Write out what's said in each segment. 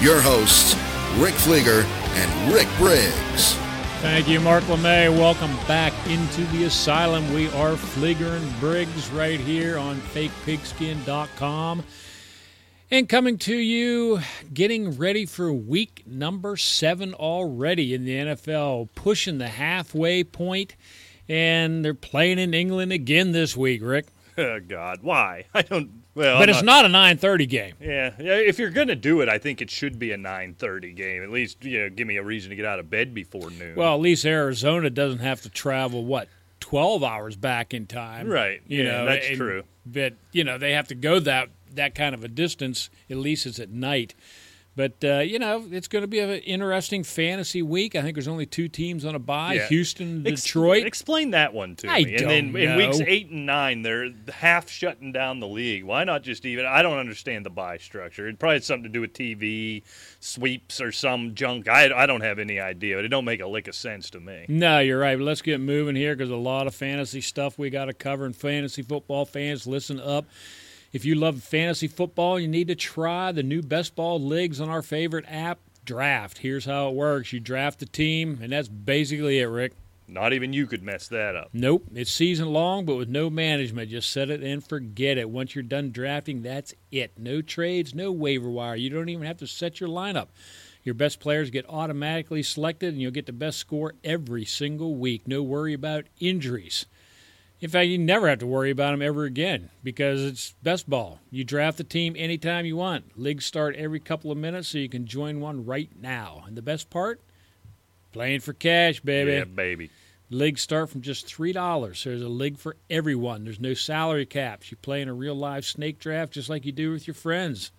Now, your hosts, Rick Flieger and Rick Briggs. Thank you, Mark LeMay. Welcome back into the asylum. We are Fligger and Briggs right here on fakepigskin.com. And coming to you, getting ready for week number seven already in the NFL, pushing the halfway point, and they're playing in England again this week, Rick. Oh God, why? I don't. Well, But I'm it's not a 9:30 game. Yeah, yeah. If you're gonna do it, I think it should be a 9:30 game. At least, you know, give me a reason to get out of bed before noon. Well, at least Arizona doesn't have to travel what 12 hours back in time. Right. You Yeah, know, that's and- true. But you know, they have to go that that kind of a distance. At least it's at night. But uh, you know, it's going to be an interesting fantasy week. I think there's only two teams on a bye: Yeah. Houston, Ex- Detroit. explain that one to I me. and then don't in weeks eight and nine, they're half shutting down the league. Why not just even? I don't understand the bye structure. It probably has something to do with TV sweeps or some junk. I, I don't have any idea. But it don't make a lick of sense to me. No, you're right. But let's get moving here because a lot of fantasy stuff we got to cover. And fantasy football fans, listen up. If you love fantasy football, you need to try the new best ball leagues on our favorite app, Draft. Here's how it works: you draft a team, and that's basically it, Rick. Not even you could mess that up. Nope, it's season long, but with no management. Just set it and forget it. Once you're done drafting, that's it. No trades, no waiver wire. You don't even have to set your lineup. Your best players get automatically selected, and you'll get the best score every single week. No worry about injuries. In fact, you never have to worry about them ever again because it's best ball. You draft the team anytime you want. Leagues start every couple of minutes, so you can join one right now. And the best part? Playing for cash, baby. Yeah, baby. Leagues start from just three dollars. There's a league for everyone. There's no salary caps. You play in a real live snake draft just like you do with your friends.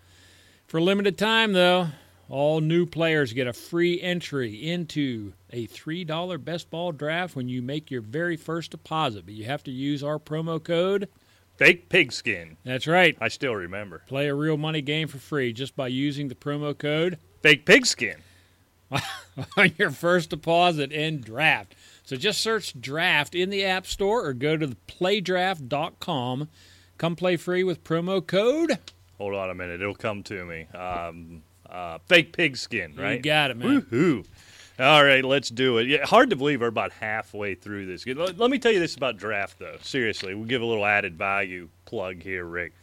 For a limited time, though, all new players get a free entry into a three dollar best ball draft when you make your very first deposit. But you have to use our promo code. Fake pigskin. That's right. I still remember. Play a real money game for free just by using the promo code Fake pigskin. on your first deposit and draft. So just search draft in the App Store or go to the playdraft.com. Come play free with promo code. Hold on a minute. It'll come to me. Um, uh, fake pigskin, right? You got it, man. Woohoo. All right, let's do it. Yeah, hard to believe we're about halfway through this. Let me tell you this about draft, though. Seriously, we'll give a little added value plug here, Rick.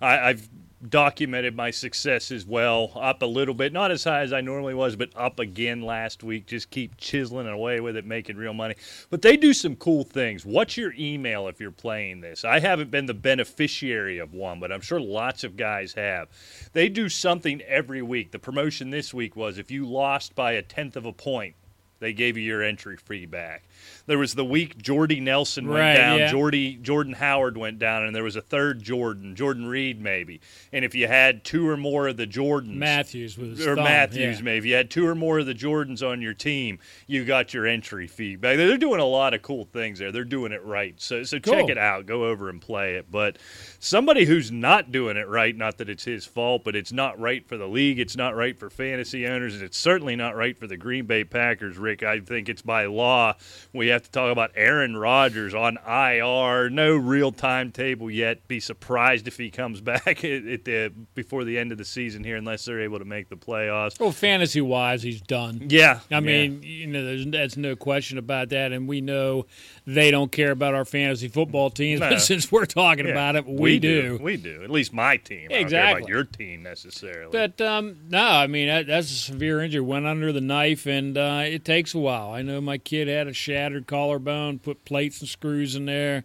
I, I've documented my success as well, up a little bit, not as high as I normally was, but up again last week. Just keep chiseling away with it, making real money. But they do some cool things. What's your email if you're playing this? I haven't been the beneficiary of one, but I'm sure lots of guys have. They do something every week. The promotion this week was if you lost by a tenth of a point, they gave you your entry fee back. There was the week Jordy Nelson went Right, down, yeah. Jordy Jordan Howard went down, and there was a third Jordan, Jordan Reed maybe. And if you had two or more of the Jordans, Matthews his or thumb, Matthews, yeah. maybe. If you had two or more of the Jordans on your team, you got your entry fee back. They're doing a lot of cool things there. They're doing it right. So, so check it out. Go over and play it. But somebody who's not doing it right, not that it's his fault, but it's not right for the league. It's not right for fantasy owners, and it's certainly not right for the Green Bay Packers, Rick. I think it's by law. We have to talk about Aaron Rodgers on IR. No real timetable yet. Be surprised if he comes back at, the before the end of the season here, unless they're able to make the playoffs. Well, fantasy wise, he's done. Yeah, I mean, you know, there's that's no question about that, and we know they don't care about our fantasy football teams. No. But since we're talking Yeah, about it, we, do. We do. At least my team. I don't care Exactly. about your team necessarily. But um, no, I mean that, that's a severe injury. Went under the knife, and uh, it takes a while. I know my kid had a shattered collarbone. Put plates and screws in there.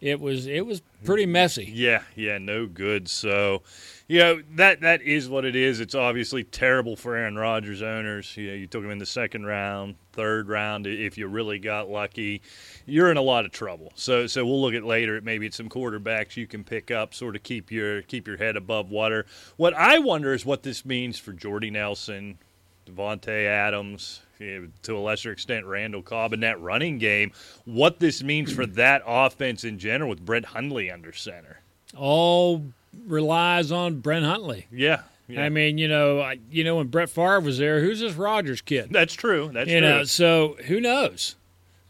it was it was pretty messy. Yeah, yeah, no good. So, you know that that is what it is. It's obviously terrible for Aaron Rodgers owners. You know, you took him in the second round, third round. If you really got lucky, you're in a lot of trouble. So, so we'll look at later. Maybe it's some quarterbacks you can pick up, sort of keep your keep your head above water. What I wonder is what this means for Jordy Nelson, Davante Adams, eh, to a lesser extent Randall Cobb in that running game. What this means for that offense in general with Brett Hundley under center. All relies on Brett Hundley. Yeah. Yeah. I mean, you know, I- you know when Brett Favre was there, who's this Rodgers kid? that's true. That's you true. know, so who knows?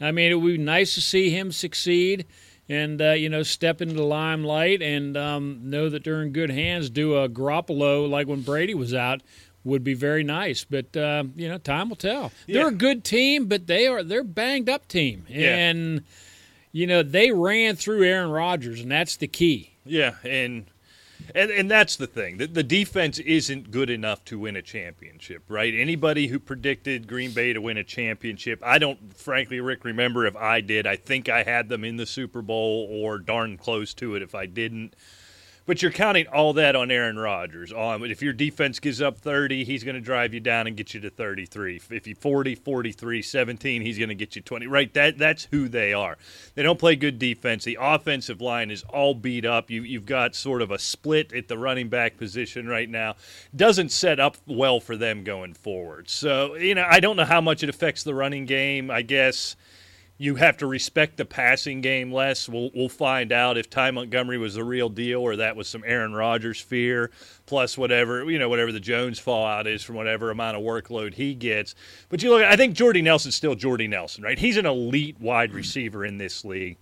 I mean, it would be nice to see him succeed and uh, you know step into the limelight and um, know that they're in good hands. Do a Garoppolo like when Brady was out would be very nice. But uh, you know, time will tell. They're a good team, but they are they're a banged up team, Yeah. and you know they ran through Aaron Rodgers, and that's the key. Yeah, and and and that's the thing. The, the defense isn't good enough to win a championship, right? Anybody who predicted Green Bay to win a championship, I don't frankly Rick remember if I did. I think I had them in the Super Bowl or darn close to it if I didn't. But you're counting all that on Aaron Rodgers. On if your defense gives up 30, he's going to drive you down and get you to 33. If you 40, 43, 17, he's going to get you 20. Right? That that's who they are. They don't play good defense. The offensive line is all beat up. You you've got sort of a split at the running back position right now. Doesn't set up well for them going forward. So, you know, I don't know how much it affects the running game. I guess you have to respect the passing game less. We'll we'll find out if Ty Montgomery was the real deal or that was some Aaron Rodgers fear plus whatever you know whatever the Jones fallout is from whatever amount of workload he gets. But you look, I think Jordy Nelson's still Jordy Nelson, right? He's an elite wide receiver in this league.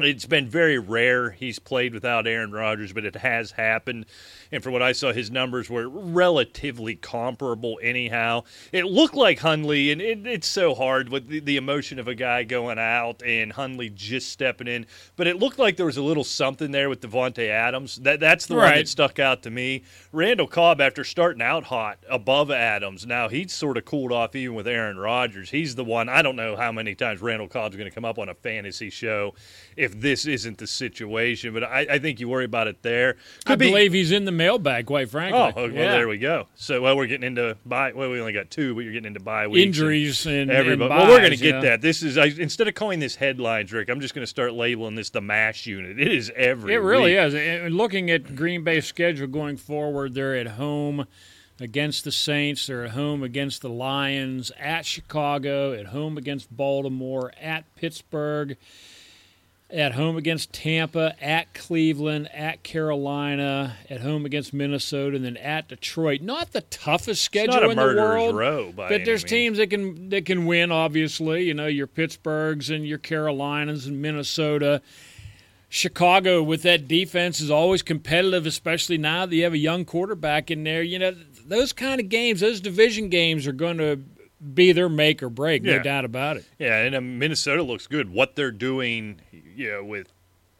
It's been very rare he's played without Aaron Rodgers, but it has happened. And from what I saw, his numbers were relatively comparable anyhow. It looked like Hundley, and it, it's so hard with the, the emotion of a guy going out and Hundley just stepping in. But it looked like there was a little something there with Davante Adams. That That's the one that stuck out to me. Randall Cobb, after starting out hot above Adams, now he's sort of cooled off even with Aaron Rodgers. He's the one, I don't know how many times Randall Cobb's going to come up on a fantasy show if this isn't the situation, but I, I think you worry about it there. I believe he's in the mailbag, quite frankly. Oh, well, Yeah. there we go. So, well, we're getting into bye. Well, we only got two, but you're getting into bye weeks. Injuries and, Everybody. and well, we're going to get know. that. This is I, instead of calling this headlines, Rick. I'm just going to start labeling this the mash unit. It is every. It really week. is. And looking at Green Bay's schedule going forward, they're at home against the Saints, they're at home against the Lions, at Chicago, at home against Baltimore, at Pittsburgh, at home against Tampa, at Cleveland, at Carolina, at home against Minnesota, and then at Detroit. Not the toughest schedule not a in the world. row, by But there's means. teams that can that can win. Obviously, you know your Pittsburghs and your Carolinas and Minnesota. Chicago with that defense is always competitive, especially now that you have a young quarterback in there. You know those kind of games, those division games, are going to be their make or break, Yeah. no doubt about it. Yeah, and uh, Minnesota looks good. What they're doing, you know, with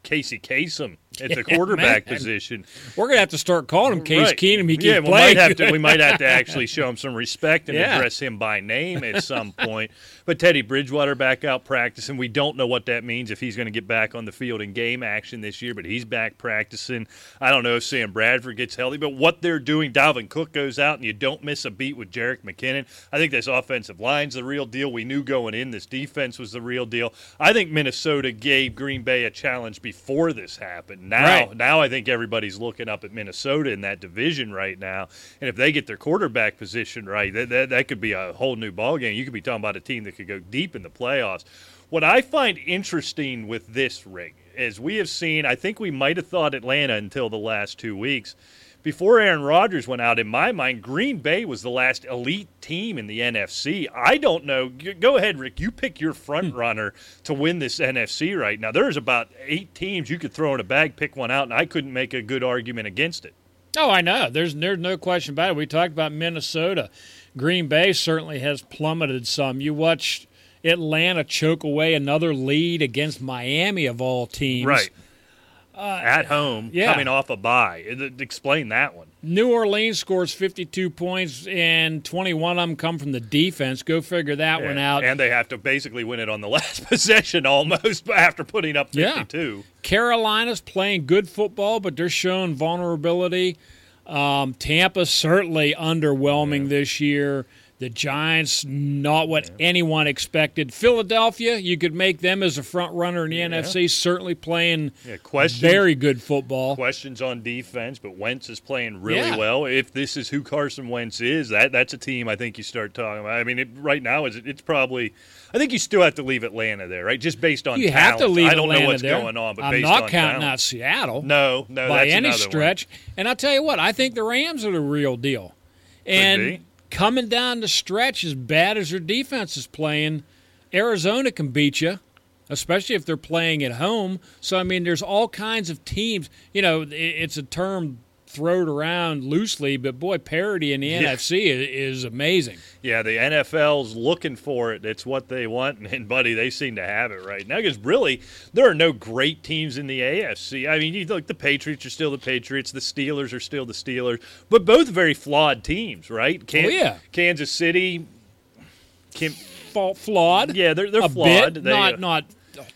Casey Kasem at the quarterback position. We're going to have to start calling him Case Right. Keenum. He yeah, we might have to. We might have to actually show him some respect and Yeah. address him by name at some point. But Teddy Bridgewater back out practicing. We don't know what that means if he's going to get back on the field in game action this year. But he's back practicing. I don't know if Sam Bradford gets healthy, but what they're doing, Dalvin Cook goes out and you don't miss a beat with Jerick McKinnon. I think this offensive line's the real deal. We knew going in this defense was the real deal. I think Minnesota gave Green Bay a challenge before this happened. Now, Right. now I think everybody's looking up at Minnesota in that division right now, and if they get their quarterback position right, that that, that could be a whole new ballgame. You could be talking about a team that could go deep in the playoffs. What I find interesting with this rig is we have seen. I think we might have thought Atlanta until the last two weeks. Before Aaron Rodgers went out, in my mind, Green Bay was the last elite team in the NFC. I don't know. Go ahead, Rick. You pick your front hmm. runner to win this NFC right now. There's about eight teams you could throw in a bag, pick one out, and I couldn't make a good argument against it. Oh, I know. There's there's no question about it. We talked about Minnesota. Green Bay certainly has plummeted some. You watched Atlanta choke away another lead against Miami of all teams. Right. Uh, At home, yeah. coming off a bye. Explain that one. New Orleans scores 52 points, and 21 of them come from the defense. Go figure that one out. And they have to basically win it on the last possession almost after putting up Yeah. 52. Carolina's playing good football, but they're showing vulnerability. Um, Tampa's certainly underwhelming this year. The Giants, not what anyone expected. Philadelphia, you could make them as a front runner in the NFC, certainly playing Yeah, very good football. questions on defense, but Wentz is playing really Yeah. well. If this is who Carson Wentz is, that that's a team I think you start talking about. I mean, it, right now it's, it's probably. I think you still have to leave Atlanta there, right? Just based on You have to talent. leave I don't Atlanta know what's there. going on, but I'm not counting talent. out Seattle. No, no, by that's any another one. stretch. And I'll tell you what, I think the Rams are the real deal. And coming down the stretch, as bad as their defense is playing, Arizona can beat you, especially if they're playing at home. So I mean, there's all kinds of teams. You know, it's a term thrown around loosely, but boy, parity in the Yeah. NFC is amazing. Yeah, the NFL's looking for it. It's what they want, and buddy, they seem to have it right now. Because really, there are no great teams in the AFC. I mean, you look, the Patriots are still the Patriots, the Steelers are still the Steelers, but both very flawed teams, right? Can- Oh, yeah. Kansas City. Can, Fa- flawed, yeah, they're they're a flawed. bit, They, not uh, not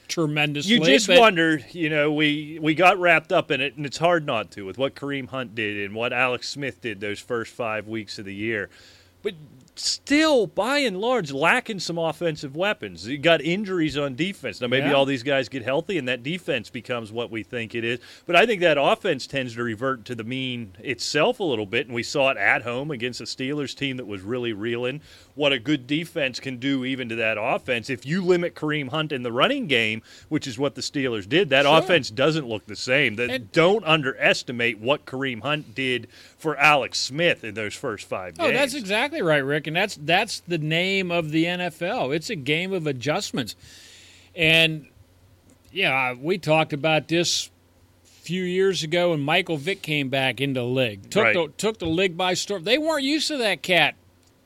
tremendously. you just but wonder, you know, we we got wrapped up in it, and it's hard not to with what Kareem Hunt did and what Alex Smith did those first five weeks of the year. But still, by and large, lacking some offensive weapons. You got injuries on defense. Now, maybe Yeah. all these guys get healthy, and that defense becomes what we think it is. But I think that offense tends to revert to the mean itself a little bit, and we saw it at home against a Steelers team that was really reeling. What a good defense can do, even to that offense. If you limit Kareem Hunt in the running game, which is what the Steelers did, that Sure. offense doesn't look the same. That And- don't underestimate what Kareem Hunt did for Alex Smith in those first five games. Oh, that's exactly right, Rick, and that's that's the name of the NFL. It's a game of adjustments, and yeah, we talked about this a few years ago when Michael Vick came back into the league. Took Right. the took the league by storm. They weren't used to that cat.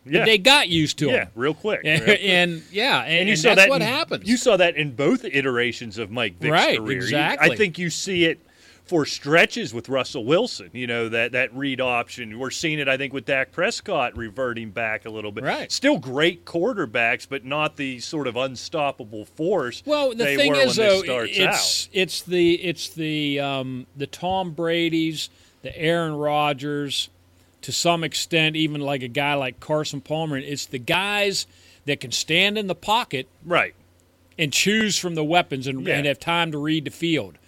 Yeah. They got used to yeah, him. real quick. And, real quick. and yeah, and, and you and saw that's that what in- happens. You saw that in both iterations of Mike Vick's Right, career. You- exactly. I think you see it for stretches with Russell Wilson. You know that that read option. We're seeing it. I think with Dak Prescott reverting back a little bit. Right. Still great quarterbacks, but not the sort of unstoppable force. Well, the they thing were is, though, starts it's it's the it's the um, the Tom Brady's, the Aaron Rodgers, to some extent, even like a guy like Carson Palmer. It's the guys that can stand in the pocket. Right. and choose from the weapons and, Yeah. and have time to read the field.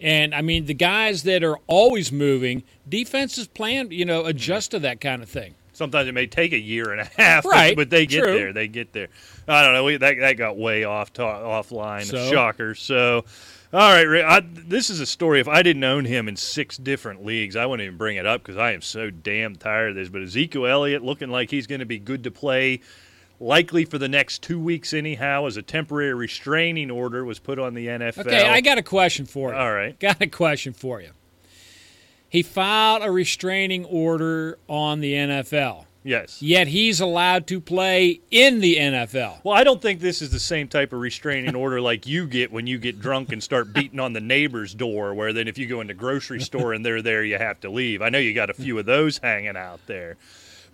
And I mean, the guys that are always moving, defenses plan, you know, adjust to that kind of thing. Sometimes it may take a year and a half, but- Right, but, they get true. there. They get there. I don't know. We, that that got way off ta- offline. So? Shocker. So, all right, Rick, I, this is a story. If I didn't own him in six different leagues, I wouldn't even bring it up because I am so damn tired of this. But Ezekiel Elliott looking like he's going to be good to play. Likely for the next two weeks, anyhow, as a temporary restraining order was put on the NFL. Okay, I got a question for you. All right. Got a question for you. He filed a restraining order on the NFL, Yes. yet he's allowed to play in the NFL. Well, I don't think this is the same type of restraining order like you get when you get drunk and start beating on the neighbor's door, where then if you go in the grocery store and they're there, you have to leave. I know you got a few of those hanging out there.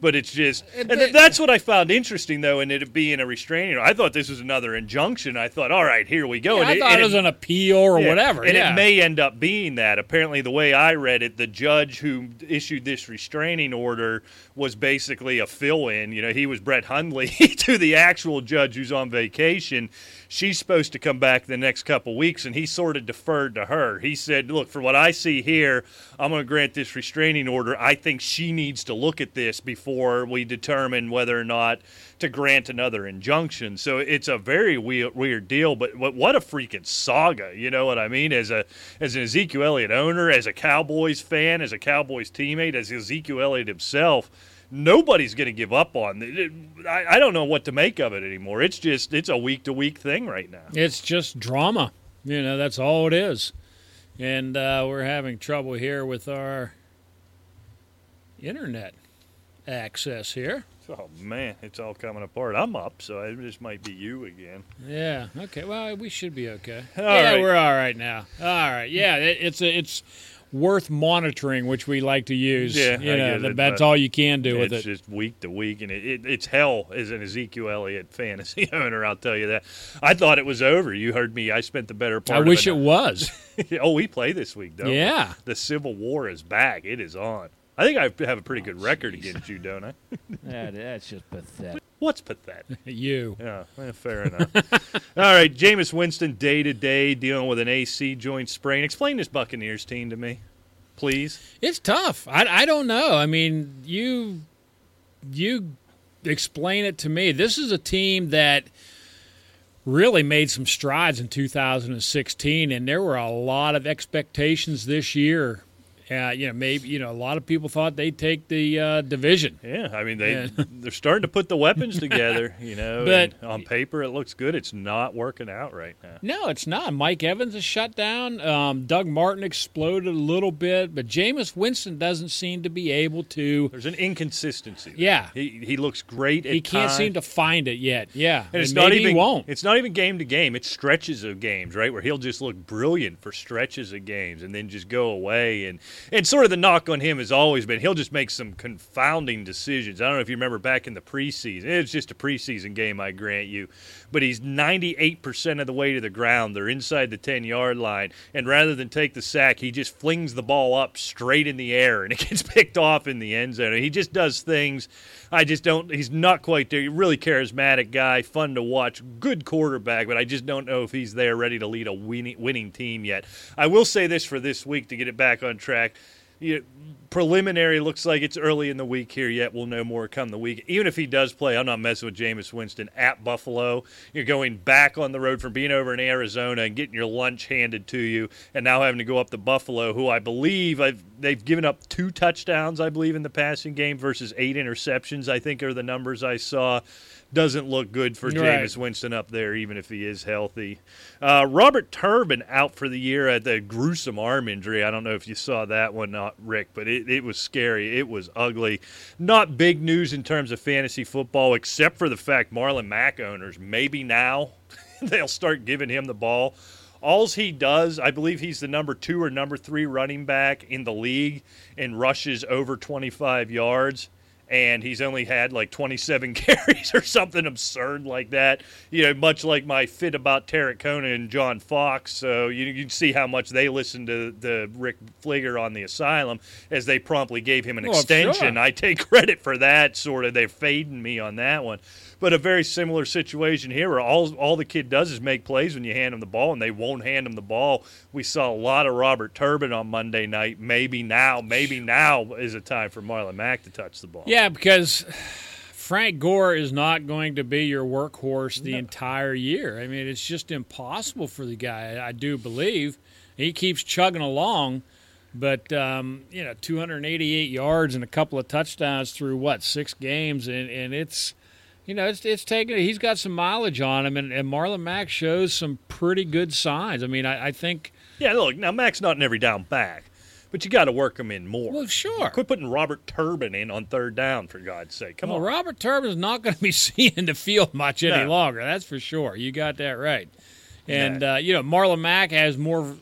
But it's just, and th- that's what I found interesting, though, in it being a restraining order. I thought this was another injunction. I thought, all right, here we go. Yeah, And I it- thought and it was an appeal or yeah, whatever. And yeah. it may end up being that. Apparently, the way I read it, the judge who issued this restraining order was basically a fill in. You know, he was Brett Hundley to the actual judge who's on vacation. She's supposed to come back the next couple weeks, and he sort of deferred to her. He said, Look, for what I see here, I'm going to grant this restraining order. I think she needs to look at this before we determine whether or not to grant another injunction. So it's a very weird, weird deal. But what, a freaking saga! You know what I mean? As a as an Ezekiel Elliott owner, as a Cowboys fan, as a Cowboys teammate, as Ezekiel Elliott himself. Nobody's going to give up on it. I, I don't know what to make of it anymore. It's just it's a week to week thing right now. It's just drama. You know, that's all it is. And uh, we're having trouble here with our internet access here. Oh man, it's all coming apart. I'm up, so it just might be you again. Yeah. Okay. Well, we should be okay. All yeah, right. we're all right now. All right. Yeah. It, it's a, it's worth monitoring, which we like to use. Yeah, you know, get it, that's all you can do with it. it's just week to week, and it, it, it's hell as an Ezekiel Elliott fantasy owner. I'll tell you that. I thought it was over. You heard me. I spent the better part. Of it. I of wish it was. oh, we play this week, don't we? Yeah. The Civil War is back. It is on. I think I have a pretty good oh, record against you, don't I? That, that's just pathetic. What's pathetic? you. Yeah, fair enough. All right, Jameis Winston day to day dealing with an AC joint sprain. Explain this Buccaneers team to me, please. It's tough. I, I don't know. I mean, you you explain it to me. This is a team that really made some strides in 2016, and there were a lot of expectations this year. Uh, you know, maybe you know a lot of people thought they'd take the uh, division. Yeah, I mean they Yeah. they're starting to put the weapons together. You know, But- and on paper it looks good. It's not working out right now. No, it's not. Mike Evans is shut down. Um, Doug Martin exploded a little bit, but Jameis Winston doesn't seem to be able to. There's an inconsistency. there. Yeah. he he looks great. At He can't times. seem to find it yet. Yeah, And it's and not maybe even he won't. It's not even game to game. It's stretches of games, right, where he'll just look brilliant for stretches of games and then just go away. And and sort of the knock on him has always been he'll just make some confounding decisions. I don't know if you remember back in the preseason. It's just a preseason game, I grant you, but he's 98 percent of the way to the ground. They're inside the 10 yard line, and rather than take the sack, he just flings the ball up straight in the air, and it gets picked off in the end zone. He just does things. I just don't. He's not quite there. Really charismatic guy, fun to watch, good quarterback, but I just don't know if he's there ready to lead a winning, winning team yet. I will say this for this week to get it back on track. You preliminary looks like it's early in the week here yet. We'll know more come the week. Even if he does play, I'm not messing with Jameis Winston at Buffalo. You're going back on the road from being over in Arizona and getting your lunch handed to you, and now having to go up to Buffalo, who I believe I've, they've given up two touchdowns, I believe, in the passing game versus eight interceptions. I think are the numbers I saw. Doesn't look good for Right. Jameis Winston up there, even if he is healthy. Uh, Robert Turbin out for the year at the gruesome arm injury. I don't know if you saw that one, not Rick, but it, it was scary. It was ugly. Not big news in terms of fantasy football, except for the fact Marlon Mack owners maybe now they'll start giving him the ball. Alls he does, I believe he's the number two or number three running back in the league and rushes over 25 yards and he's only had like 27 carries or something absurd like that. You know, much like my fit about Tarik Cohen and John Fox. So you, you can see how much they listened to the Rick Fligger on the asylum as they promptly gave him an oh, Well, extension. sure. I take credit for that. Sort of, they're fading me on that one. But a very similar situation here, where all all the kid does is make plays when you hand him the ball, and they won't hand him the ball. We saw a lot of Robert Turbin on Monday night. Maybe now, maybe now is a time for Marlon Mack to touch the ball. Yeah, because Frank Gore is not going to be your workhorse the entire year. I mean, it's just impossible for the guy. I do believe he keeps chugging along, but um, you know, 288 yards and a couple of touchdowns through what six games, and and it's. You know, it's it's taken. He's got some mileage on him, and, and Marlon Mack shows some pretty good signs. I mean, I, I think. Yeah, look, now Mack's not an every down back, but you got to work him in more. Well, sure. Quit putting Robert Turbin in on third down, for God's sake. Come Well, on. Robert Turbin's not going to be seeing the field much any No. longer. That's for sure. You got that right. And uh, you know, Marlon Mack has more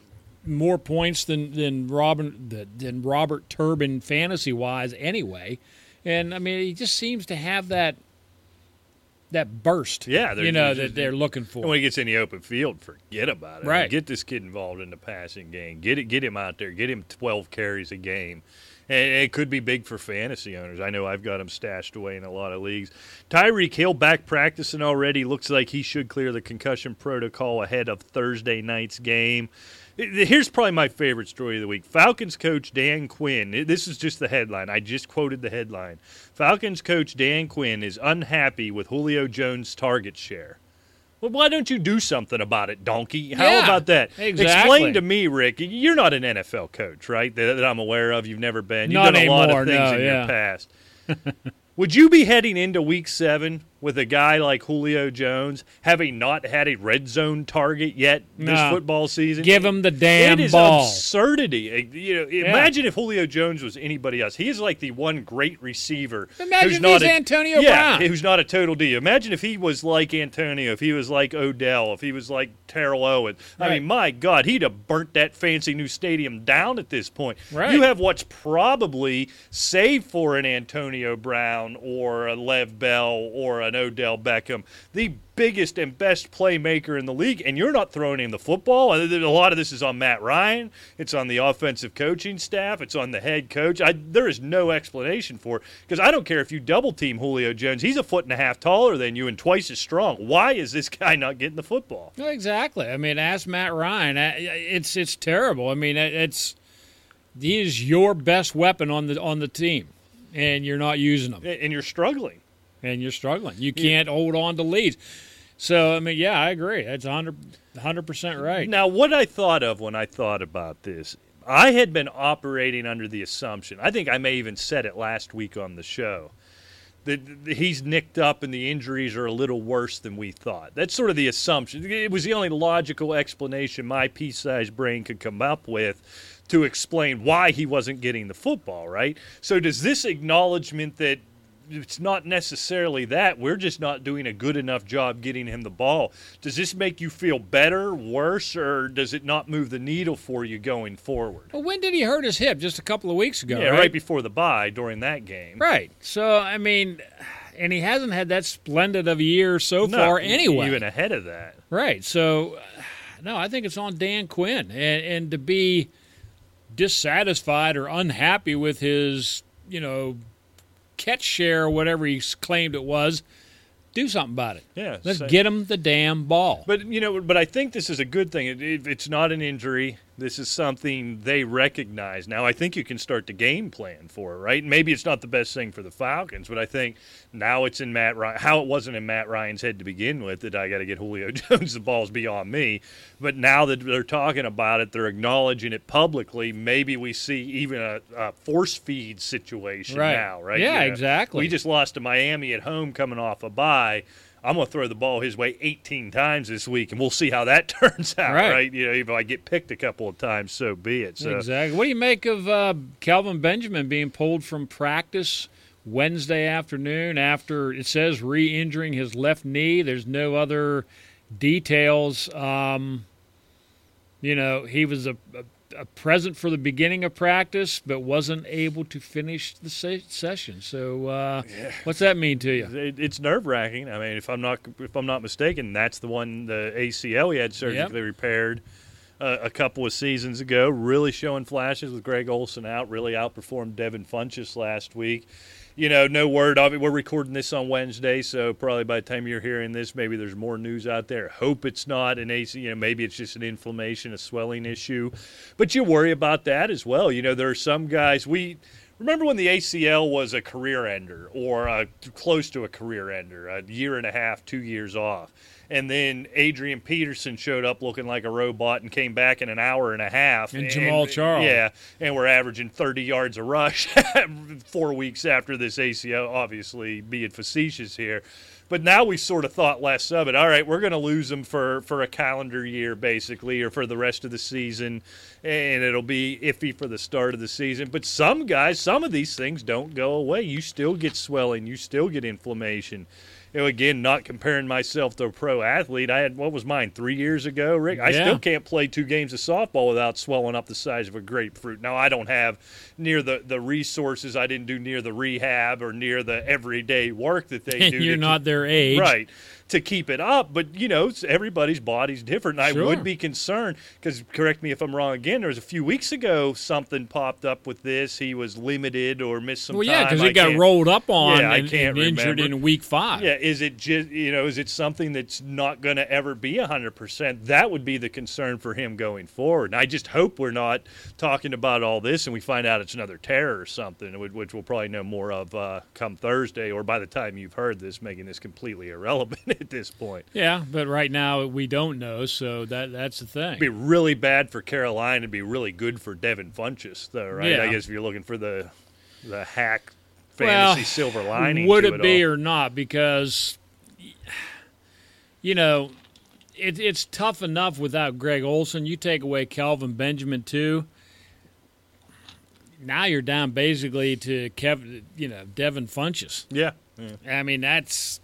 more points than than Robin than Robert Turbin fantasy wise anyway. And I mean, he just seems to have that that burst. Yeah, you know that they're looking for. When he gets in the open field, forget about it. Right. Get this kid involved in the passing game. Get it. Get him out there. Get him 12 carries a game. And it could be big for fantasy owners. I know I've got him stashed away in a lot of leagues. Tyreek Hill back practicing already. Looks like he should clear the concussion protocol ahead of Thursday night's game. Here's probably my favorite story of the week. Falcons coach Dan Quinn. This is just the headline. I just quoted the headline. Falcons coach Dan Quinn is unhappy with Julio Jones' target share. Well, why don't you do something about it, donkey? How Yeah, about that? exactly. Explain to me, Rick. You're not an NFL coach, right? That, that I'm aware of. You've never been. You've Not done a lot of things no, in yeah. your past. Would you be heading into Week Seven with a guy like Julio Jones having not had a red zone target yet this No. football season? Give him the damn It is ball. absurdity. Uh, You know, imagine if Julio Jones was anybody else. He is like the one great receiver. Imagine who's if not he's a- Antonio yeah, Brown. who's not a total D. Imagine if he was like Antonio, if he was like Odell, if he was like Terrell Owens. I mean, my God, he'd have burnt that fancy new stadium down at this point. Right. You have what's probably, save for an Antonio Brown or a Lev Bell or an Odell Beckham, the biggest and best playmaker in the league, and you're not throwing him the football. A lot of this is on Matt Ryan. It's on the offensive coaching staff. It's on the head coach. I, there is no explanation for it because I don't care if you double team Julio Jones. He's a foot and a half taller than you and twice as strong. Why is this guy not getting the football? Exactly. I mean, ask Matt Ryan. It's it's terrible. I mean, it's he is your best weapon on the on the team, and you're not using him, And you're struggling. And you're struggling. You can't hold on to leads. So I mean, yeah, I agree. That's 100 percent right. Now, what I thought of when I thought about this, I had been operating under the assumption, I think I may even said it last week on the show, that that he's nicked up and the injuries are a little worse than we thought. That's sort of the assumption. It was the only logical explanation my pea sized brain could come up with to explain why he wasn't getting the football, right? So, does this acknowledgement that it's not necessarily that. We're just not doing a good enough job getting him the ball. Does this make you feel better, worse, or does it not move the needle for you going forward? Well, when did he hurt his hip? Just a couple of weeks ago, yeah, right? right before the bye during that game. Right. So I mean, and he hasn't had that splendid of a year so No, far anyway. Even ahead of that. Right. So, no, I think it's on Dan Quinn, and, and to be dissatisfied or unhappy with his, you know, catch share or whatever he claimed it was, do something about it. Yeah, Let's say- get him the damn ball. But you know, but I think this is a good thing. It, it, it's not an injury. This is something they recognize now. I think you can start the game plan for it, right? Maybe it's not the best thing for the Falcons, but I think now it's in Matt Ryan. How it wasn't in Matt Ryan's head to begin with that I got to get Julio Jones the ball's beyond me. But now that they're talking about it, they're acknowledging it publicly. Maybe we see even a, a force feed situation Right. now, right? Yeah, You know, exactly. We just lost to Miami at home coming off a bye. I'm going to throw the ball his way 18 times this week, and we'll see how that turns out, Right. right? You know, even if I get picked a couple of times, so be it. So, exactly. What do you make of uh, Kelvin Benjamin being pulled from practice Wednesday afternoon after it says re-injuring his left knee? There's no other details. Um, you know, he was a, a present for the beginning of practice, but wasn't able to finish the se- session. So, uh, what's that mean to you? it, it's nerve wracking. I mean, if I'm not if I'm not mistaken, that's the one the ACL he had surgically repaired uh, a couple of seasons ago. Really showing flashes with Greg Olsen out. Really outperformed Devin Funchess last week. You know, no word of it. We're recording this on Wednesday, so probably by the time you're hearing this, maybe there's more news out there. Hope it's not an AC. You know, maybe it's just an inflammation, a swelling issue, but you worry about that as well. You know, there are some guys we Remember when the ACL was a career ender or uh, close to a career ender, a year and a half, two years off? And then Adrian Peterson showed up looking like a robot and came back in an hour and a half. And Jamaal Charles. Yeah, and we're averaging 30 yards a rush four weeks after this ACL, obviously being facetious here. But now we sort of thought less of it. All right, we're going to lose him for, for a calendar year, basically, or for the rest of the season, and it'll be iffy for the start of the season. But some guys, some of these things don't go away. You still get swelling, you still get inflammation. You know, again, not comparing myself to a pro athlete. I had what was mine three years ago, Rick. I Yeah. still can't play two games of softball without swelling up the size of a grapefruit. Now I don't have near the, the resources. I didn't do near the rehab or near the everyday work that they do. you're not keep- their age. right? To keep it up, but you know, everybody's body's different. And Sure. I would be concerned because, correct me if I'm wrong. Again, there was a few weeks ago something popped up with this. He was limited or missed some Well, yeah, because he got rolled up on Yeah, I can't and injured in week five. yeah, is it just you know is it something that's not going to ever be hundred percent? That would be the concern for him going forward. And I just hope we're not talking about all this and we find out it's another terror or something, which which we'll probably know more of uh, come Thursday or by the time you've heard this, making this completely irrelevant at this point. Yeah, but right now we don't know, so that that's the thing. It'd be really bad for Carolina. It'd be really good for Devin Funchess, though, right? Yeah. I guess if you're looking for the the hack well, fantasy silver lining. would to it be all. or not? Because you know, it, it's tough enough without Greg Olsen. You take away Kelvin Benjamin too. Now you're down basically to Kevin, you know, Devin Funchess. Yeah. I mean, that's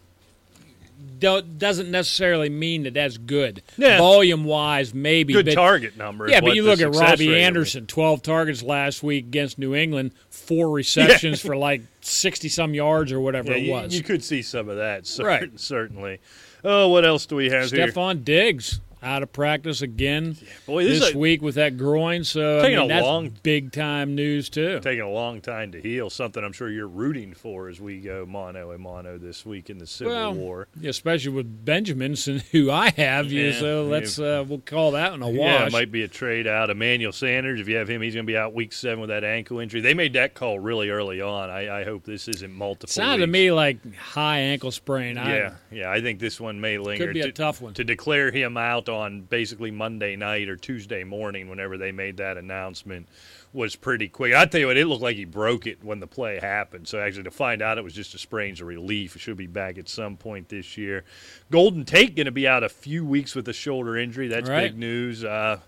doesn't necessarily mean that that's good. Yeah. Volume wise, maybe Good but, target number. Yeah, but you look at Robbie rate will be. Anderson, twelve targets last week against New England, four receptions for like sixty some yards or whatever Yeah, it was. you could see some of that, Right. certainly. Oh, what else do we have here? Stefon Diggs out of practice again Boy, this, this a, week with that groin. So I Taking mean, a that's long- big time news too. taking a long time to heal. Something I'm sure you're rooting for as we go mono a mono this week in the Civil Well, War. especially with Benjaminson, who I have. you Yeah, so yeah. let's uh, we'll call that one a wash. Yeah, it might be a trade out. Emmanuel Sanders, if you have him, he's going to be out week seven with that ankle injury. They made that call really early on. I, I hope this isn't multiple. Sounded to me like high ankle sprain. I- Yeah, yeah. I think this one may linger. Could be a to, tough one. to declare him out on basically Monday night or Tuesday morning, whenever they made that announcement, was pretty quick. I tell you what, it looked like he broke it when the play happened. So actually, to find out it was just a sprain's a relief. He should be back at some point this year. Golden Tate going to be out a few weeks with a shoulder injury. That's Right. big news. Uh,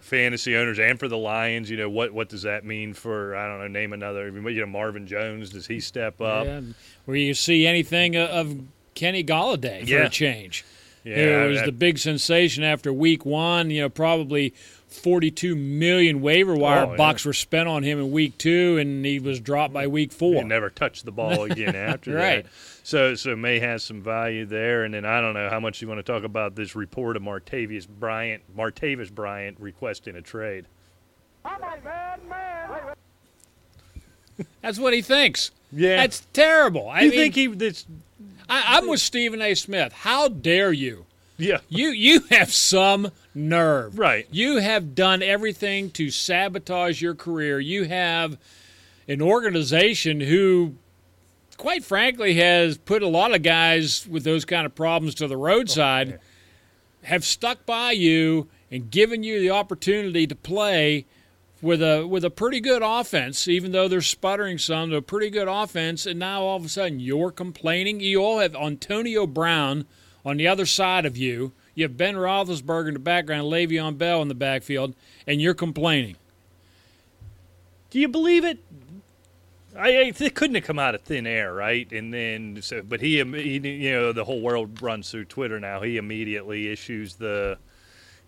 fantasy owners and for the Lions, you know what what does that mean for I don't know name another you know Marvin Jones does he step up? Yeah, where you see anything of Kenny Golladay for Yeah. a change. Yeah, it was that- the big sensation after week one. You know, probably 42 million waiver wire Oh, yeah. bucks were spent on him in week two, and he was dropped by week He four. never touched the ball again after Right. that. So so May has some value there, and then I don't know how much you want to talk about this report of Martavius Bryant, Martavis Bryant requesting a trade. That's what he thinks. Yeah, That's terrible. I you mean, think he this? I, I'm with Stephen A. Smith. How dare you? Yeah, You you have some nerve. Right. You have done everything to sabotage your career. You have an organization who quite frankly has put a lot of guys with those kind of problems to the roadside have stuck by you and given you the opportunity to play with a with a pretty good offense, even though they're sputtering some, a pretty good offense, and now all of a sudden you're complaining. You all have Antonio Brown on the other side of you. You have Ben Roethlisberger in the background, Le'Veon Bell in the backfield, and you're complaining. do you believe it? I, I it couldn't have come out of thin air, right? And then so, but he, he, you know, the whole world runs through Twitter now. He immediately issues the,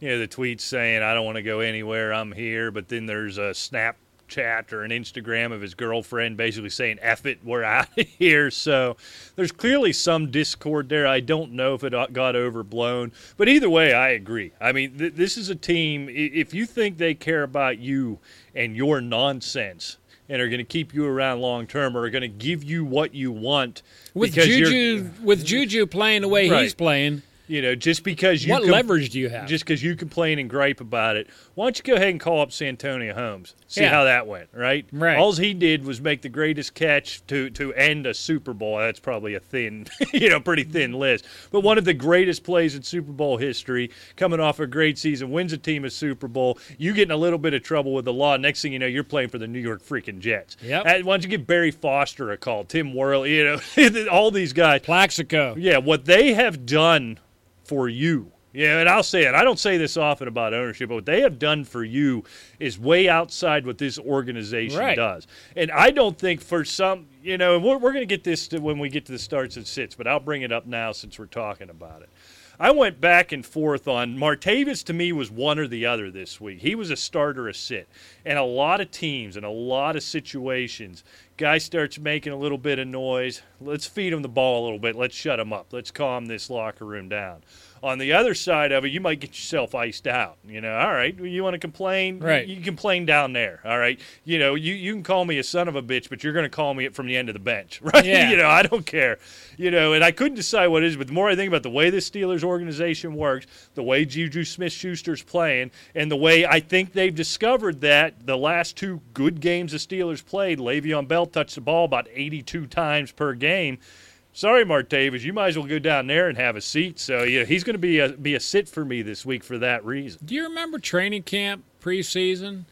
you know, the tweets saying, "I don't want to go anywhere. I'm here." But then there's a Snapchat or an Instagram of his girlfriend basically saying, "F it, we're out of here." So there's clearly some discord there. I don't know if it got overblown, but either way, I agree. I mean, th- this is a team. If you think they care about you and your nonsense and are going to keep you around long term, or are going to give you what you want With Juju, with Juju playing the way Right. he's playing, you know, just because you what com- leverage do you have? just because you complain and gripe about it, why don't you go ahead and call up Santonio Holmes? See Yeah. how that went, right? Right. All he did was make the greatest catch to to end a Super Bowl. That's probably a thin, you know, pretty thin list. But one of the greatest plays in Super Bowl history, coming off a great season, wins a team a Super Bowl. You get in a little bit of trouble with the law. Next thing you know, you're playing for the New York freaking Jets. Yep. Uh, Why don't you give Barry Foster a call? Tim Worley, you know, all these guys. Plaxico. Yeah, what they have done for you. Yeah, and I'll say it. I don't say this often about ownership, but what they have done for you is way outside what this organization Right. does. And I don't think for some, you know, and we're, we're going to get this to when we get to the starts and sits, but I'll bring it up now since we're talking about it. I went back and forth on Martavis to me was one or the other this week. He was a starter, a sit. And a lot of teams and a lot of situations, guy starts making a little bit of noise. Let's feed him the ball a little bit. Let's shut him up. Let's calm this locker room down. On the other side of it, you might get yourself iced out. You know, all right, you want to complain? Right. You complain down there. All right. You know, you, you can call me a son of a bitch, but you're going to call me it from the end of the bench, right? Yeah. you know, I don't care. You know, and I couldn't decide what it is, but the more I think about the way the Steelers organization works, the way Juju Smith Schuster's playing, and the way I think they've discovered that the last two good games the Steelers played, Le'Veon Bell touched the ball about 82 times per game. Sorry, Martavis, you might as well go down there and have a seat. So yeah, he's going to be a be a sit for me this week for that reason. Do you remember training camp preseason?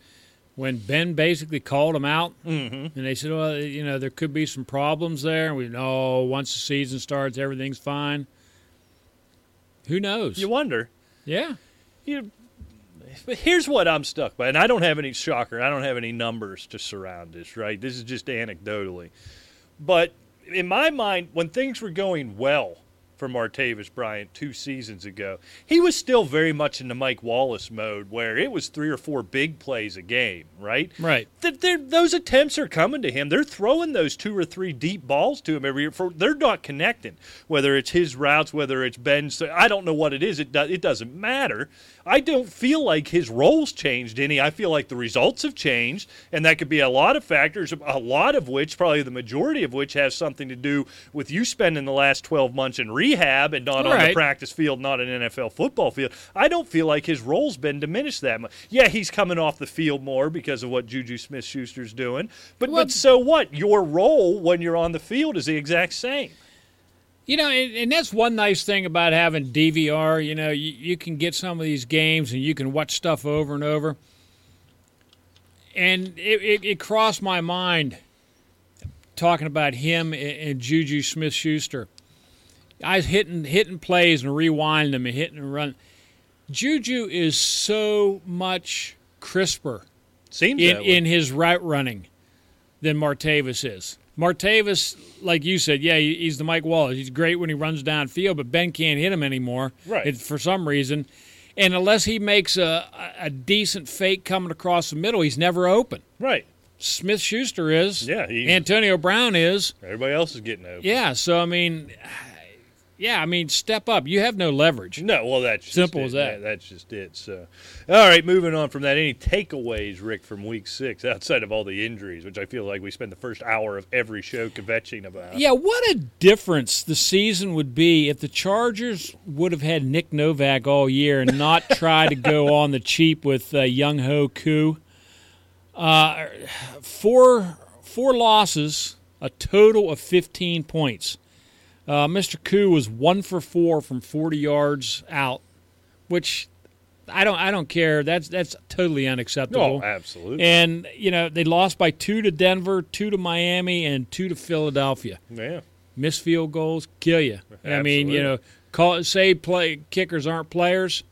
when Ben basically called him out, mm-hmm. and they said, "Well, you know, there could be some problems there." And we know once the season starts, everything's fine. Who knows? You wonder. yeah, You, but here's what I'm stuck by, and I don't have any shocker. I don't have any numbers to surround this. Right, this is just anecdotally. But in my mind, when things were going well for Martavis Bryant two seasons ago, he was still very much in the Mike Wallace mode, where it was three or four big plays a game. Right. right. Th- they're- those attempts are coming to him. They're throwing those two or three deep balls to him every year. For they're not connecting. Whether it's his routes, whether it's Ben's, I don't know what it is. It do, it doesn't matter. I don't feel like his roles changed any. I feel like the results have changed, and that could be a lot of factors. A lot of which, probably the majority of which, has something to do with you spending the last twelve months in rehab and not on the practice field, not an NFL football field. I don't feel like his role's been diminished that much. Yeah, he's coming off the field more because of what Juju Smith Schuster's doing. But, Well- but so what? Your role when you're on the field is the exact same. You know, and, and that's one nice thing about having DVR. You know, you, you can get some of these games and you can watch stuff over and over. And it, it, it crossed my mind talking about him and, and Juju Smith Schuster. I was hitting hitting plays and rewinding them and hitting and run. Juju is so much crisper Seems in, in his route running than Martavis is. Martavis, like you said, yeah, he's the Mike Wallace. He's great when he runs downfield, but Ben can't hit him anymore Right. it- for some reason. And unless he makes a, a decent fake coming across the middle, he's never open. right. Smith Schuster is. Yeah, Antonio Brown is. Everybody else is getting open. Yeah, so I mean, yeah, I mean, step up. You have no leverage. No, well, that's just Simple as that. Yeah, that's just it. So, all right, moving on from that. Any takeaways, Rick, from Week Six outside of all the injuries, which I feel like we spend the first hour of every show kvetching about. Yeah, what a difference the season would be if the Chargers would have had Nick Novak all year and not try to go on the cheap with uh, Younghoe Koo. Uh, four four losses, a total of fifteen points. Uh, Mr. Koo was one for four from forty yards out, which I don't I don't care. That's that's totally unacceptable. Oh, absolutely. And you know they lost by two to Denver, two to Miami, and two to Philadelphia. yeah. Miss field goals kill you. I mean, you know, call say play kickers aren't players.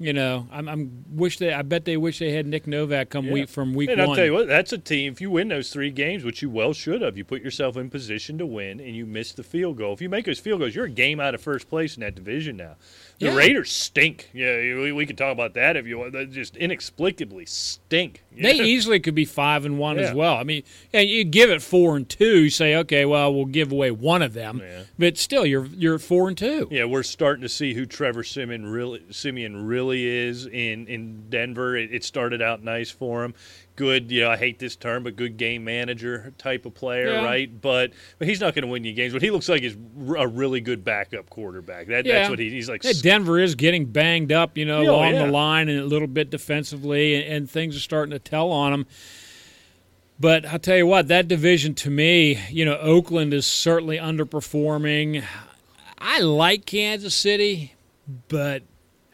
You know, I'm, I'm wish they. I bet they wish they had Nick Novak come Yeah. week from week and one. I'll tell you what, that's a team. If you win those three games, which you well should have, you put yourself in position to win, and you miss the field goal. If you make those field goals, you're a game out of first place in that division now. The Yeah. Raiders stink. Yeah, we, we could talk about that if you want. They just inexplicably stink. They easily could be five and one as well. I mean, and you give it four and two. You say, okay, well, we'll give away one of them, Yeah. but still, you're you're four and two. Yeah, we're starting to see who Trevor Siemian really Siemian really is in in Denver. It, it started out nice for him. Good, you know, I hate this term, but good game manager type of player, Yeah. right? But but he's not going to win you games. But he looks like he's a really good backup quarterback. That, Yeah. That's what he, he's like. Hey, Denver is getting banged up, you know, Oh, along yeah. the line and a little bit defensively, and, and things are starting to tell on them. But I'll tell you what, that division to me, you know, Oakland is certainly underperforming. I like Kansas City, but I-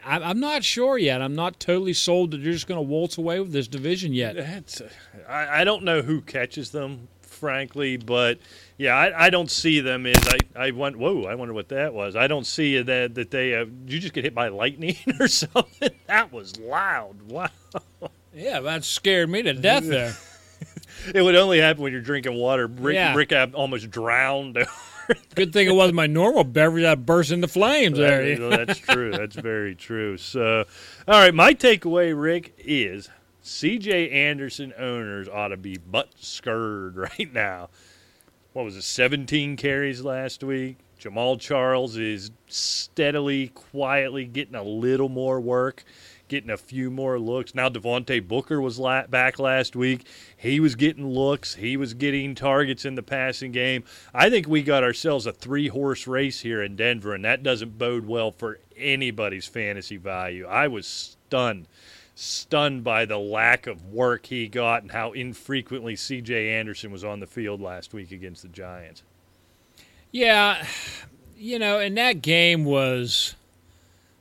I'm not sure yet. I'm not totally sold that you're just going to waltz away with this division yet. That's, I, I don't know who catches them, frankly, but yeah, I, I don't see them as I, I went. Whoa, I wonder what that was. I don't see that that they. Uh, did you just get hit by lightning or something? That was loud. Wow. Yeah, that scared me to death there. It would only happen when you're drinking water. Rick, Yeah. Rick almost drowned. Good thing it wasn't my normal beverage that burst into flames there. You know, That's true. That's very true. So, all right, my takeaway, Rick, is C.J. Anderson owners ought to be butt scared right now. What was it? 17 carries last week. Jamaal Charles is steadily, quietly getting a little more work, getting a few more looks. Now Devontae Booker was la- back last week. He was getting looks. He was getting targets in the passing game. I think we got ourselves a three-horse race here in Denver, and that doesn't bode well for anybody's fantasy value. I was stunned stunned by the lack of work he got and how infrequently CJ Anderson was on the field last week against the Giants. Yeah, you know, and that game was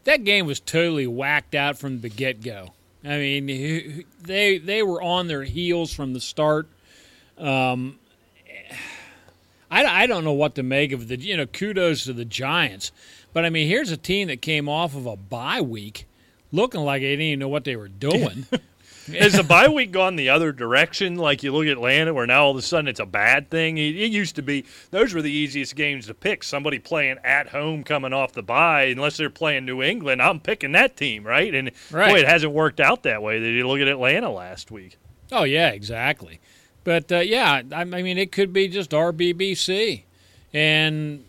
that game was totally whacked out from the get go. I mean, they they were on their heels from the start. Um, I, I don't know what to make of the you know kudos to the Giants, but I mean here's a team that came off of a bye week, looking like they didn't even know what they were doing. Has the bye week gone the other direction? Like you look at Atlanta, where now all of a sudden it's a bad thing. It, it used to be those were the easiest games to pick. Somebody playing at home coming off the bye, unless they're playing New England, I'm picking that team, right? And Right. boy, it hasn't worked out that way. Did you look at Atlanta last week? Oh yeah, exactly. But uh, yeah, I, I mean it could be just RBBC, and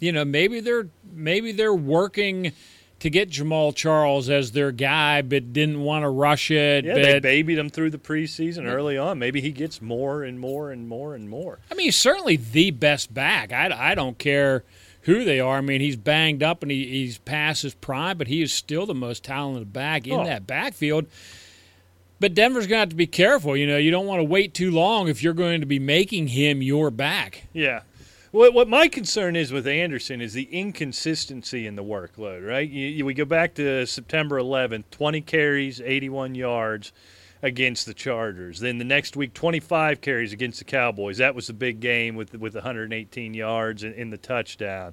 you know maybe they're maybe they're working to get Jamaal Charles as their guy, but didn't want to rush it. Yeah, they but babied him through the preseason early on. Maybe he gets more and more and more and more. I mean he's certainly the best back. I, I don't care who they are. I mean he's banged up and he, he's past his prime, but he is still the most talented back in Oh. that backfield. But Denver's going to have to be careful. You know, you don't want to wait too long if you're going to be making him your back. Yeah. What, what my concern is with Anderson is the inconsistency in the workload, right? You, you, we go back to September 11th, 20 carries, 81 yards against the Chargers. Then the next week, 25 carries against the Cowboys. That was the big game with, with 118 yards in, in the touchdown.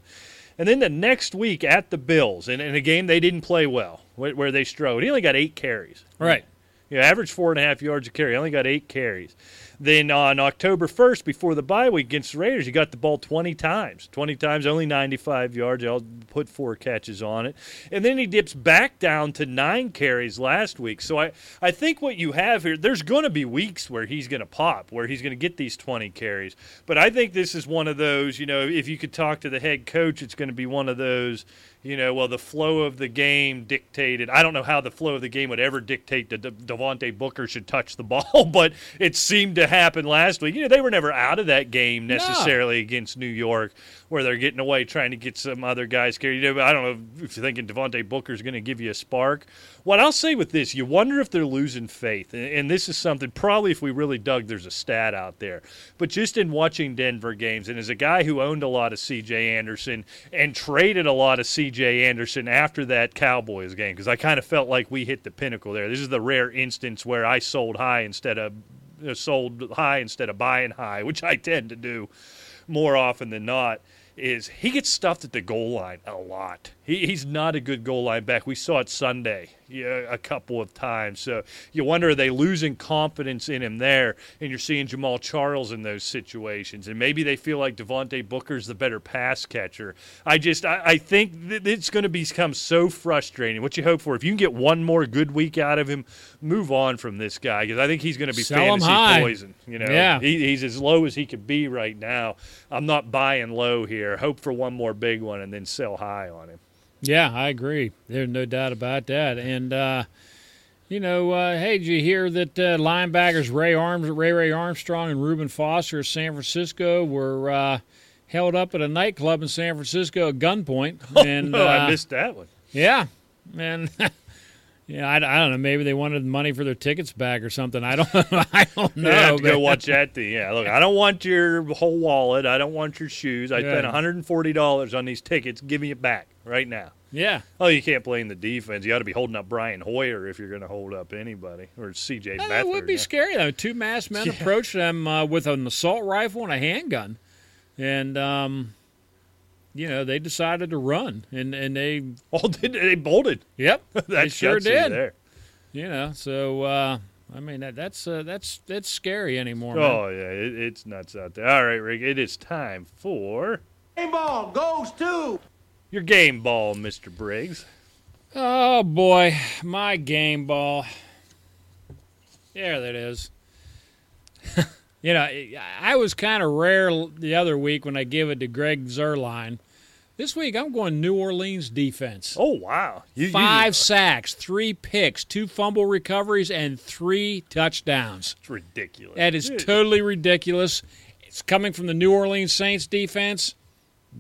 And then the next week at the Bills, in, in a game they didn't play well, where, where they strode, he only got eight carries. Right. You know, average four and a half yards a carry. Only got eight carries. Then on October 1st, before the bye week against the Raiders, he got the ball 20 times. 20 times, only 95 yards. I'll put four catches on it. And then he dips back down to nine carries last week. So I, I think what you have here, there's going to be weeks where he's going to pop, where he's going to get these 20 carries. But I think this is one of those, you know, if you could talk to the head coach, it's going to be one of those you know, well, the flow of the game dictated. I don't know how the flow of the game would ever dictate that De- Devontae Booker should touch the ball, but it seemed to happen last week. You know, they were never out of that game necessarily against New York, where they're getting away trying to get some other guys carried. I don't know if you're thinking Devontae Booker's going to give you a spark. What I'll say with this, you wonder if they're losing faith, and, this is something probably if we really dug, there's a stat out there. But just in watching Denver games, and as a guy who owned a lot of C.J. Anderson and traded a lot of C.J. Anderson after that Cowboys game, because I kind of felt like we hit the pinnacle there. This is the rare instance where I sold high instead of uh, sold high instead of buying high, which I tend to do more often than not. Is he gets stuffed at the goal line a lot. He, he's not a good goal line back. We saw it Sunday yeah, a couple of times. So you wonder are they losing confidence in him there? And you're seeing Jamaal Charles in those situations, and maybe they feel like Devontae Booker's the better pass catcher. I just I, I think that it's going to become so frustrating. What you hope for if you can get one more good week out of him, move on from this guy because I think he's going to be Sell fantasy poison. You know, Yeah. he, he's as low as he could be right now. I'm not buying low here. Hope for one more big one and then sell high on him. Yeah, I agree. There's no doubt about that. And uh, you know, uh, hey, did you hear that uh, linebackers Ray Arms, Ray Ray Armstrong, and Reuben Foster of San Francisco were uh, held up at a nightclub in San Francisco at gunpoint? and No, uh, I missed that one. Yeah, and yeah, I, I don't know. Maybe they wanted money for their tickets back or something. I don't. I don't know. you have to go watch that thing. Yeah, look, I don't want your whole wallet. I don't want your shoes. I Yeah. spent 140 dollars on these tickets. Give me it back right now. Yeah, Oh, you can't blame the defense. You ought to be holding up Brian Hoyer if you're going to hold up anybody or C.J. Hey, Beathard. it would be yeah. scary though. Two masked men approached them uh, with an assault rifle and a handgun, and um, you know they decided to run, and and they all did they bolted? yep, That's they sure did. There. You know, so uh, I mean that, that's uh, that's that's scary anymore. man. Oh yeah, it, it's nuts out there. All right, Rick, it is time for Game ball goes to. Your game ball, Mister Briggs. Oh boy, my game ball. There that is. you know, I was kind of rare the other week when I gave it to Greg Zuerlein. This week I'm going New Orleans defense. Oh wow, you, you- Five sacks, three picks, two fumble recoveries, and three touchdowns. it's ridiculous. That is totally ridiculous. It's coming from the New Orleans Saints defense.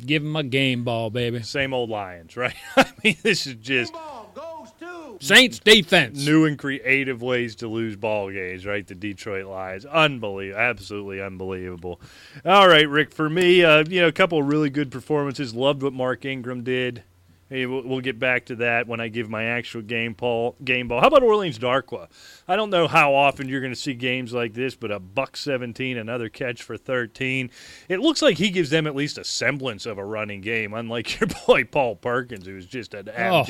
Give him a game ball, baby. same old Lions, right? I mean, this is just Ball goes to. Saints defense. new and creative ways to lose ball games, right? The Detroit Lions, unbelievable, absolutely unbelievable. All right, Rick. For me, uh, you know, a couple of really good performances. Loved what Mark Ingram did. Hey, we'll, we'll get back to that when I give my actual game ball. Game ball. How about Orleans Darkwa? I don't know how often you're going to see games like this, but a buck 17, another catch for 13. It looks like he gives them at least a semblance of a running game, unlike your boy Paul Perkins, who's just an Oh.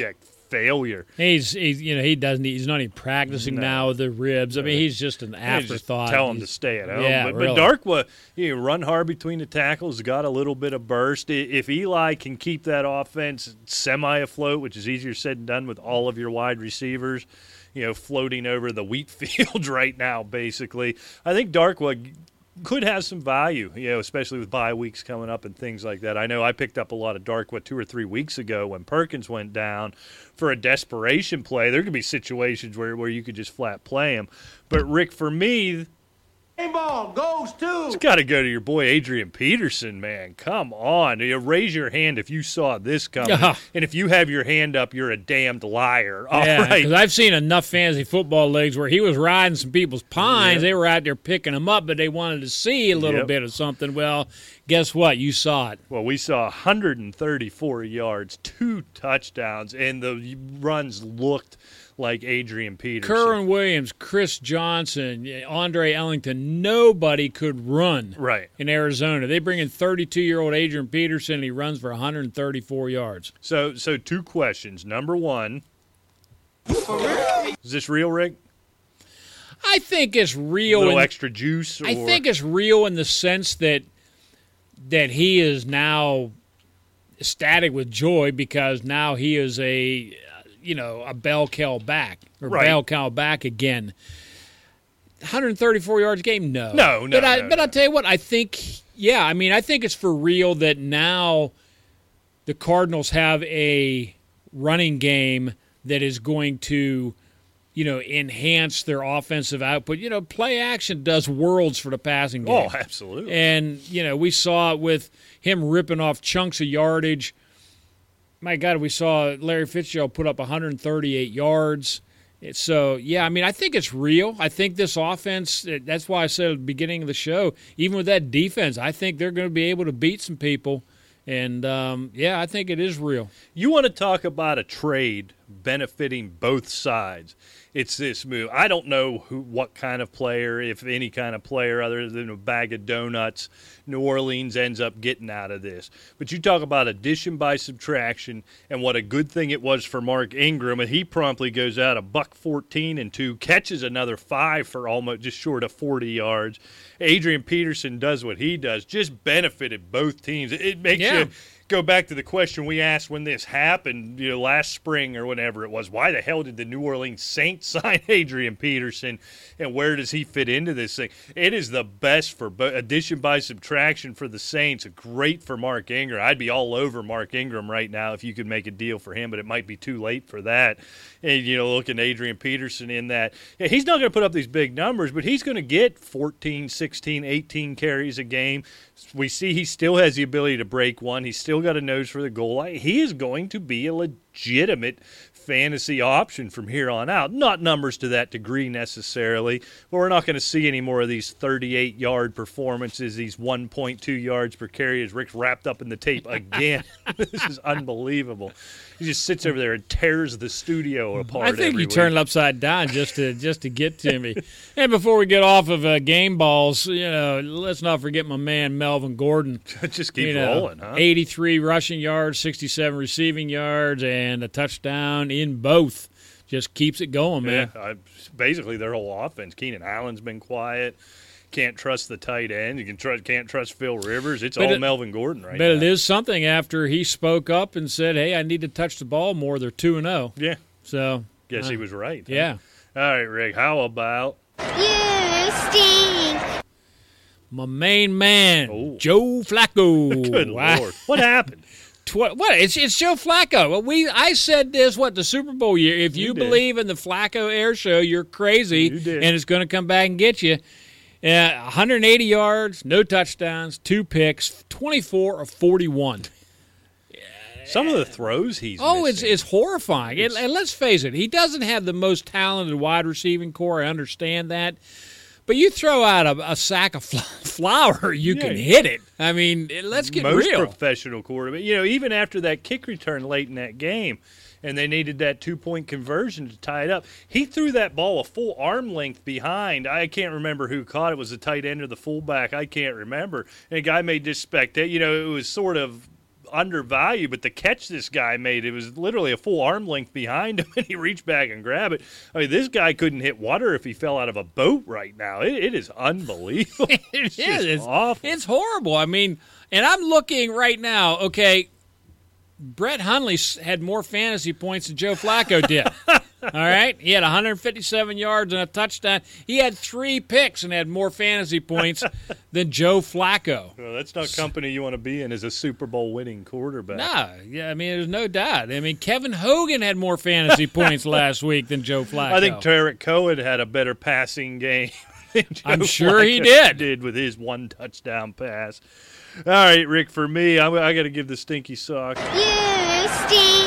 Failure. He's, he's you know he doesn't he's not even practicing No. now with the ribs. I mean he's just an Yeah, just afterthought. Tell him to stay at home. Yeah, but, really. but know, run hard between the tackles, got a little bit of burst. If Eli can keep that offense semi afloat, which is easier said than done with all of your wide receivers, you know, floating over the wheat field right now, basically, I think Darkwa could have some value, you know, especially with bye weeks coming up and things like that. I know I picked up a lot of Darkwa two or three weeks ago when Perkins went down for a desperation play. There could be situations where, where you could just flat play him. But Rick, for me, ball goes to. it's got to go to your boy Adrian Peterson, man. Come on, you raise your hand if you saw this coming, Yeah. and if you have your hand up, you're a damned liar. All yeah, right. because I've seen enough fantasy football leagues where he was riding some people's pines. Yep. They were out there picking him up, but they wanted to see a little Yep. bit of something. Well, guess what? You saw it. Well, we saw 134 yards, two touchdowns, and the runs looked like Adrian Peterson. Kerwynn Williams, Chris Johnson, Andre Ellington, nobody could run Right. in Arizona. They bring in 32 year old Adrian Peterson, and he runs for 134 yards. So, so two questions. Number one, is this real, Rick? I think it's A real. little in- extra juice? Or, I think it's real in the sense that that he is now ecstatic with joy because now he is a you know a bell cow back or Right. bell cow back again. 134 yards a game, no, No, no, But I no, but no. I'll tell you what, I think yeah, I mean I think it's for real that now the Cardinals have a running game that is going to you know, enhance their offensive output. You know, play action does worlds for the passing oh, game. Oh, absolutely. And, you know, we saw it with him ripping off chunks of yardage. My God, we saw Larry Fitzgerald put up 138 yards. So, yeah, I mean, I think it's real. I think this offense, that's why I said at the beginning of the show, even with that defense, I think they're going to be able to beat some people. And, um, yeah, I think it is real. You want to talk about a trade benefiting both sides? It's this move. I don't know who, what kind of player, if any kind of player, other than a bag of donuts, New Orleans ends up getting out of this. But you talk about addition by subtraction, and what a good thing it was for Mark Ingram, and he promptly goes out a buck fourteen and two, catches another five for almost just short of forty yards. Adrian Peterson does what he does, just benefited both teams. It- makes Yeah. you go back to the question we asked when this happened, you know, last spring or whatever it was. Why the hell did the New Orleans Saints sign Adrian Peterson, and where does he fit into this thing? It is the best for addition by subtraction for the Saints. Great for Mark Ingram. I'd be all over Mark Ingram right now if you could make a deal for him, but it might be too late for that. And you know, looking at Adrian Peterson in that, yeah, he's not going to put up these big numbers, but he's going to get 14, 16, 18 carries a game. We see he still has the ability to break one. He's still got a nose for the goal line. He is going to be a legitimate fantasy option from here on out. Not numbers to that degree necessarily, but we're not going to see any more of these 38 yard performances, these 1.2 yards per carry as Rick's wrapped up in the tape again. this is unbelievable. He just sits over there and tears the studio apart. I think you turned it upside down just to just to get to me. and before we get off of uh, game balls, you know, let's not forget my man Melvin Gordon. just keep you know, rolling, huh? 83 rushing yards, 67 receiving yards, and a touchdown in both. Just keeps it going, man. Yeah, I, basically their whole offense. Keenan Allen's been quiet. Can't trust the tight end. You can trust. Can't trust Phil Rivers. It's But all it- Melvin Gordon right But now. it is something after he spoke up and said, "Hey, I need to touch the ball more." They're two and zero, Yeah, so guess uh, he was right. huh? Yeah, All right, Rick. How about You stink. my main man, Oh. Joe Flacco. good Wow. lord? What happened? Tw- what? It's it's Joe Flacco. We I said this what the Super Bowl year. If you, You believe in the Flacco Air Show, you're crazy, You did. and it's going to come back and get you. Uh, 180 yards, no touchdowns, two picks, 24 of 41. Some of the throws he's Oh, it's missing. it's horrifying. And, and let's face it, he doesn't have the most talented wide receiving corps. I understand that, But you throw out a, a sack of fl- flour, you Yeah. can hit it. I mean, let's get Most real. professional quarterback, you know, even after that kick return late in that game, and they needed that two point conversion to tie it up, he threw that ball a full arm length behind. I can't remember who caught it. Was the tight end or the fullback? I can't remember. And a guy made this spectacular. You know, it was sort of undervalued, but the catch this guy made, it was literally a full arm length behind him, and he reached back and grabbed it. I mean, this guy couldn't hit water if he fell out of a boat right now. It, it is unbelievable. It It's It's awful. It's horrible. I mean, and I'm looking right now. Okay, Brett Hundley had more fantasy points than Joe Flacco did. All right, he had 157 yards and a touchdown. He had three picks and had more fantasy points than Joe Flacco. Well, that's not company you want to be in as a Super Bowl winning quarterback. Nah, yeah, I mean, there's no doubt. I mean, Kevin Hogan had more fantasy points last week than Joe Flacco. I think Tarik Cohen had a better passing game. I'm sure he Flacco did. Did with his one touchdown pass. All right, Rick. For me, I'm, I got to give the stinky sock. You stink.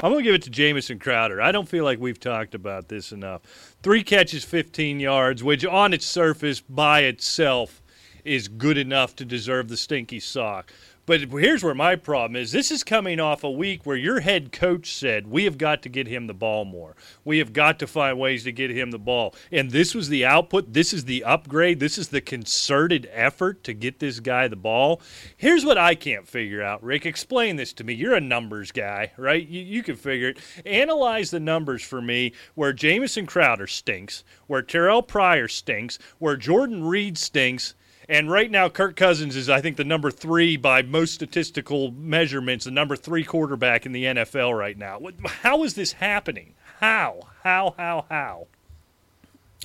I'm going to give it to Jamison Crowder. I don't feel like we've talked about this enough. Three catches, 15 yards, which on its surface by itself is good enough to deserve the stinky sock. But here's where my problem is. This is coming off a week where your head coach said, We have got to get him the ball more. We have got to find ways to get him the ball. And this was the output. This is the upgrade. This is the concerted effort to get this guy the ball. Here's what I can't figure out, Rick. Explain this to me. You're a numbers guy, right? You, you can figure it. Analyze the numbers for me where Jamison Crowder stinks, where Terrell Pryor stinks, where Jordan Reed stinks. And right now, Kirk Cousins is, I think, the number three by most statistical measurements, the number three quarterback in the NFL right now. How is this happening? How? How? How? How?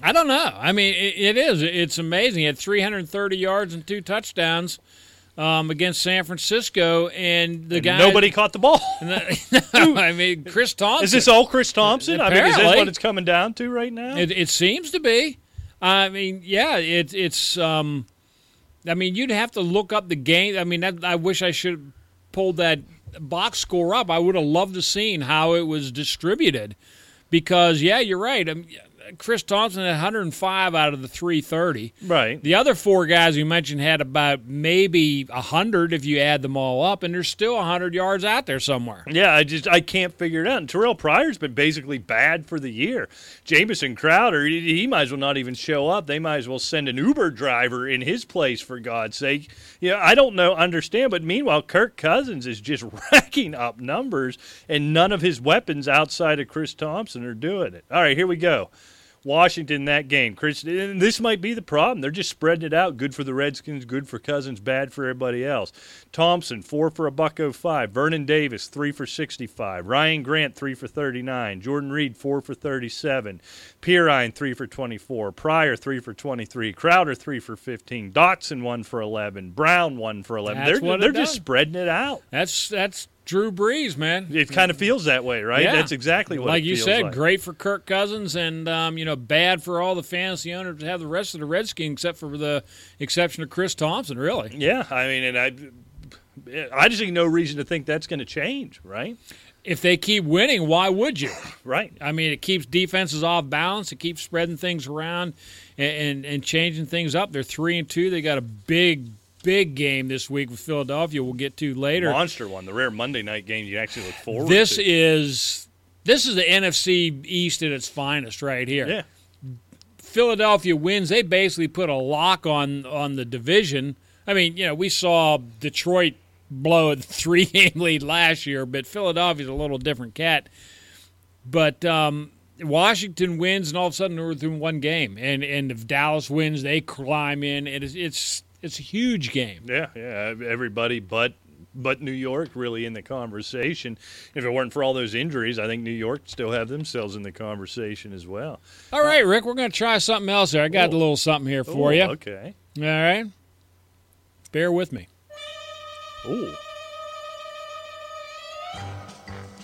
I don't know. I mean, it, it is. It's amazing. He had 330 yards and two touchdowns um, against San Francisco, and the And guy nobody caught the ball. no, I mean, Chris Thompson. Is this all Chris Thompson? I mean, is that Apparently. what it's coming down to right now? It, it seems to be. I mean, yeah, it, it's. Um, I mean, you'd have to look up the game. I mean, that, I wish I should have pulled that box score up. I would have loved to seen how it was distributed, because yeah, you're right. I mean, Chris Thompson had 105 out of the 330. right. The other four guys you mentioned had about maybe 100 if you add them all up, and there's still 100 yards out there somewhere. Yeah, I just I can't figure it out. And Terrell Pryor's been basically bad for the year. Jamison Crowder, he, he might as well not even show up. They might as well send an Uber driver in his place for God's sake. Yeah, I don't know, understand. But meanwhile, Kirk Cousins is just racking up numbers, and none of his weapons outside of Chris Thompson are doing it. All right, here we go. Washington that game. Chris, and this might be the problem. They're just spreading it out. Good for the Redskins, good for Cousins, bad for everybody else. Thompson four for a buck oh five. Vernon Davis three for sixty five. Ryan Grant three for thirty nine. Jordan Reed four for thirty seven. Perine three for twenty four. Pryor three for twenty three. Crowder three for fifteen. Doctson one for eleven. Brown one for eleven. That's they're they're just spreading it out. That's that's Drew Brees, man. It kind of feels that way, right? Yeah. That's exactly what. like you said, like. great for Kirk Cousins, and um, you know, bad for all the fantasy owners to have the rest of the Redskins, except for the exception of Chris Thompson. Really, Yeah, I mean, and I, I just see no reason to think that's going to change, right? if they keep winning, why would you? Right. I mean, it keeps defenses off balance. It keeps spreading things around and, and, and changing things up. They're three and two. They got a big, big game this week with Philadelphia. We'll get to later. Monster one, the rare Monday night game you actually look forward This to. is this is the NFC East at its finest right here. yeah, Philadelphia wins, they basically put a lock on on the division. I mean, you know, we saw Detroit blow a three game lead last year, but Philadelphia's a little different cat. But um, Washington wins, and all of a sudden they're within one game. And and if Dallas wins, they climb in. It is it's it's a huge game. yeah, yeah. Everybody but but New York really in the conversation. If it weren't for all those injuries, I think New York still have themselves in the conversation as well. All right, Rick, we're going to try something else here. I got a Oh. little something here for Ooh, you. Okay. All right, bear with me. Ooh.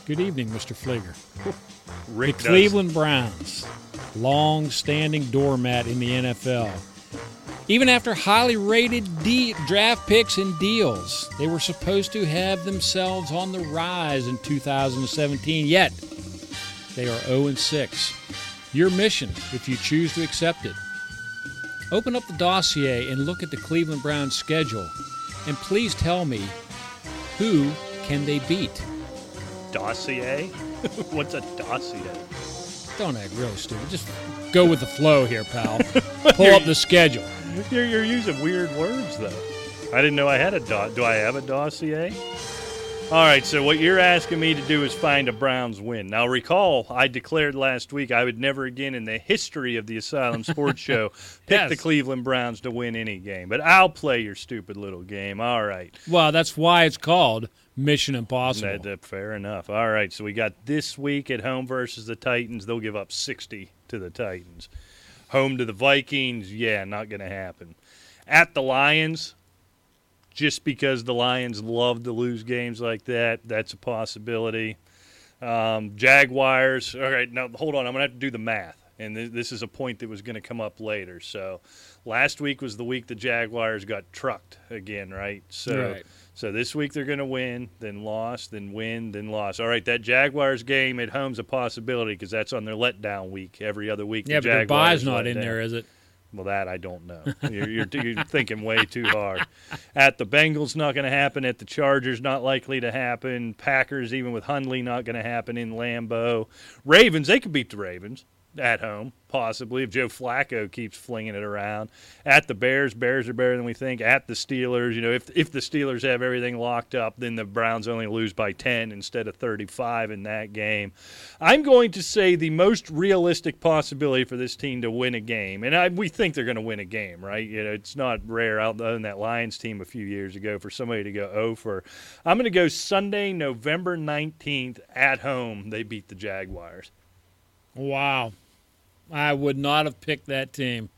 Good evening, Mr. Flieger. Rick the Cleveland Browns, long-standing doormat in the NFL. Even after highly rated de- draft picks and deals, they were supposed to have themselves on the rise in 2017. Yet they are 0 6. Your mission, if you choose to accept it, Open up the dossier and look at the Cleveland Browns schedule, and please tell me who can they beat. Dossier? What's a dossier? Don't act really stupid. Just go with the flow here, pal. Pull up the schedule. You're, you're using weird words, though. I didn't know I had a dot. Do I have a dossier? All right, so what you're asking me to do is find a Browns win. Now, recall, I declared last week I would never again in the history of the Asylum Sports Show pick Yes. the Cleveland Browns to win any game. But I'll play your stupid little game. All right. Well, that's why it's called Mission Impossible. That, that- fair enough. All right, so we got this week at home versus the Titans. They'll give up 60 to the Titans. Home to the Vikings, yeah, not going to happen. At the Lions, just because the Lions love to lose games like that, that's a possibility. Um, Jaguars, all right, now hold on, I'm going to have to do the math. And th- this is a point that was going to come up later. So last week was the week the Jaguars got trucked again, right? So Right. So this week they're going to win, then lost, then win, then lost. All right, that Jaguars game at home's a possibility because that's on their letdown week. Every other week, yeah, the but their Jaguars bye's not in down. there, is it? Well, that I don't know. You're, you're, you're thinking way too hard. At the Bengals, not going to happen. At the Chargers, not likely to happen. Packers, even with Hundley, not going to happen in Lambeau. Ravens, they could beat the Ravens at home, possibly, if Joe Flacco keeps flinging it around. At the Bears, Bears are better than we think. At the Steelers, you know, if if the Steelers have everything locked up, then the Browns only lose by 10 instead of 35 in that game. I'm going to say the most realistic possibility for this team to win a game, and I, we think they're going to win a game, right? You know, it's not rare out in that Lions team a few years ago for somebody to go oh over. I'm going to go Sunday, November 19th at home. They beat the Jaguars. Wow. I would not have picked that team.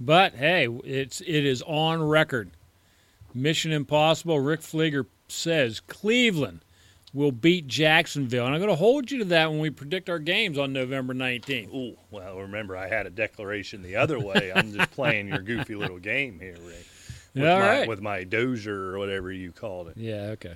But hey, it's it is on record. Mission Impossible, Rick Fleeger says Cleveland will beat Jacksonville. And I'm going to hold you to that when we predict our games on November 19th. Ooh, well, remember I had a declaration the other way. I'm just playing your goofy little game here, Rick. With All my, right. With my dozier or whatever you called it. Yeah, okay.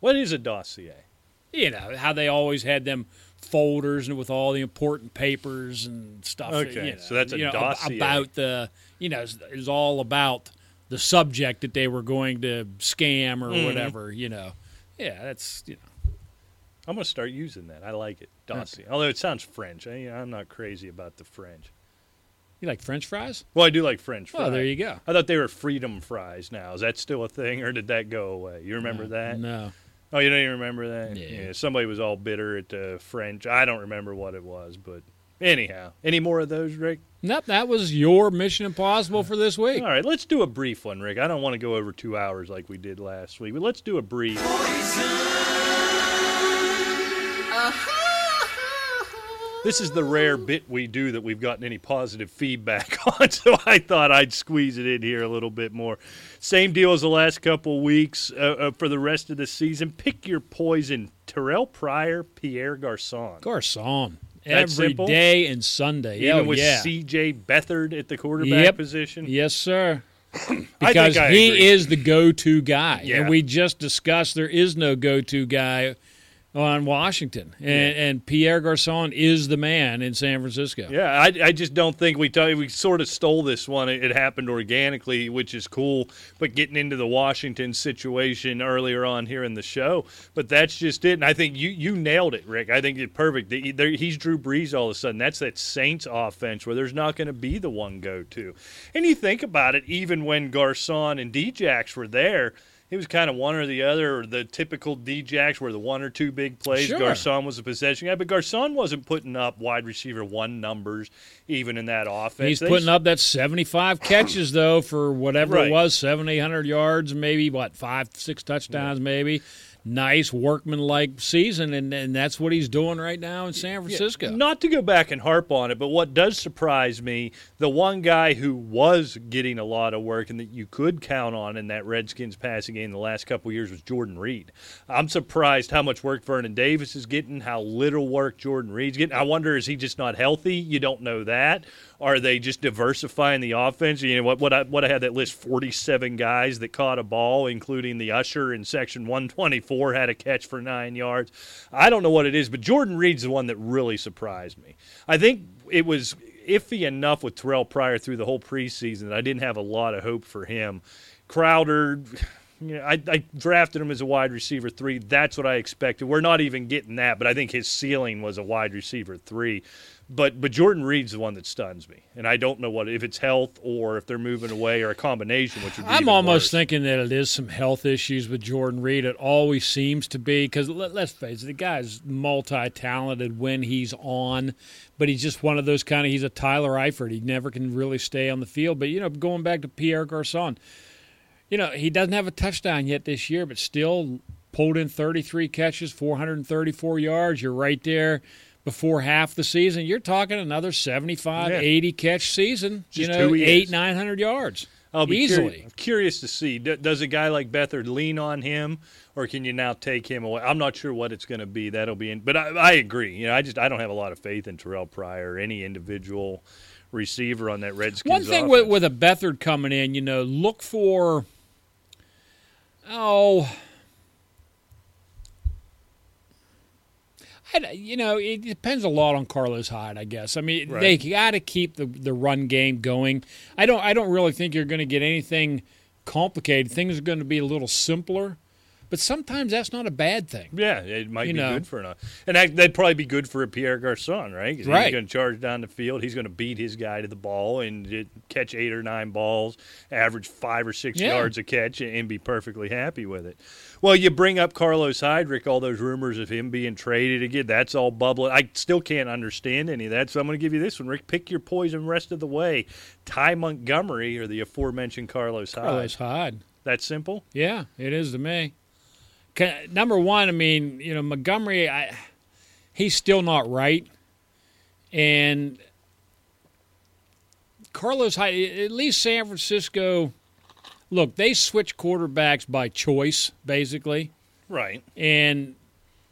What is a dossier? You know, how they always had them folders and with all the important papers and stuff. Okay, you know, so that's a you know, dossier. About the, you know, it's- it's all about the subject that they were going to scam or Mhm. whatever, you know. Yeah, that's, you know. I'm going to start using that. I like it. Dossier. Although it sounds French. I, I'm not crazy about the French. You like French fries? Well, I do like French fries. Well, there you go. I thought they were freedom fries now. Is that still a thing or did that go away? You remember that? No. Oh, you don't even remember that? Yeah. Somebody was all bitter at the French. I don't remember what it was, but anyhow. Any more of those, Rick? Nope, that was your Mission Impossible for this week. All right, let's do a brief one, Rick. I don't want to go over two hours like we did last week, but let's do a brief. This is the rare bit we do that we've gotten any positive feedback on, so I thought I'd squeeze it in here a little bit more. Same deal as the last couple weeks uh, uh, for the rest of the season. Pick your poison: Terrell Pryor, Pierre Garcon. Garcon. That Every simple? day and Sunday. Even oh, with yeah. C.J. Beathard at the quarterback Yep. position. Yes, sir. I Because think I he agree. is the go-to guy, Yeah. and we just discussed there is no go-to guy on Washington, and, and Pierre Garcon is the man in San Francisco. Yeah, I, I just don't think we t- we sort of stole this one. It, it happened organically, which is cool. But getting into the Washington situation earlier on here in the show, but that's just it. And I think you you nailed it, Rick. I think it's perfect. The- there- He's Drew Brees all of a sudden. That's that Saints offense where there's not going to be the one go to. And you think about it, even when Garcon and Djax were there. It was kind of one or the other, or the typical Djax were the one or two big plays. Sure. Garcon was a possession guy, but Garcon wasn't putting up wide receiver one numbers even in that offense. He's They- putting up that 75 catches, though, for whatever Right. it was, 700, 800 yards, maybe, what, five, six touchdowns, maybe. Nice workman-like season, and, and that's what he's doing right now in San Francisco. Not to go back and harp on it, but what does surprise me, the one guy who was getting a lot of work and that you could count on in that Redskins passing game the last couple years was Jordan Reed. I'm surprised how much work Vernon Davis is getting, how little work Jordan Reed's getting. I wonder is he just not healthy? You don't know that. Are they just diversifying the offense? You know what? What I what I had that list: forty-seven guys that caught a ball, including the usher in section one twenty-four had a catch for nine yards. I don't know what it is, but Jordan Reed's the one that really surprised me. I think it was iffy enough with Terrell Pryor through the whole preseason that I didn't have a lot of hope for him. Crowder, you know, I, I drafted him as a wide receiver three. That's what I expected. We're not even getting that, but I think his ceiling was a wide receiver three. But but Jordan Reed's the one that stuns me, and I don't know what if it's health or if they're moving away or a combination, which would be I'm almost worse. thinking that it is some health issues with Jordan Reed. It always seems to be because let, let's face it, the guy's multi-talented when he's on, but he's just one of those kind of. He's a Tyler Eifert. He never can really stay on the field. But you know, going back to Pierre Garcon, you know, he doesn't have a touchdown yet this year, but still pulled in 33 catches, 434 yards. You're right there before half the season. You're talking another 75, Yeah. 80 catch season. Just you know, eight, 900 yards. I'll be easily. curi- curious to see. D- does a guy like Beathard lean on him, or can you now take him away? I'm not sure what it's going to be. That'll be in. But I, I agree. You know, I just I don't have a lot of faith in Terrell Pryor or any individual receiver on that Redskins. One thing offense. with, with a Beathard coming in, you know, look for oh, I, uh, you know, it depends a lot on Carlos Hyde, I guess. I mean, Right. they got to keep the the run game going. I don't I don't really think you're going to get anything complicated. Things are going to be a little simpler, but sometimes that's not a bad thing. Yeah, it might You be know. good for an, and that, that'd probably be good for a Pierre Garcon, right? Right. He's going to charge down the field. He's going to beat his guy to the ball and catch eight or nine balls, average five or six Yeah. yards a catch, and be perfectly happy with it. Well, you bring up Carlos Hyde, Rick, all those rumors of him being traded again. That's all bubbling. I still can't understand any of that, so I'm going to give you this one, Rick. Pick your poison rest of the way. Ty Montgomery or the aforementioned Carlos Hyde. Carlos Hyde. That simple? Yeah, it is to me. Number one, I mean, you know, Montgomery, I, he's still not right, and Carlos Hyde. At least San Francisco. Look, they switch quarterbacks by choice, basically, Right. and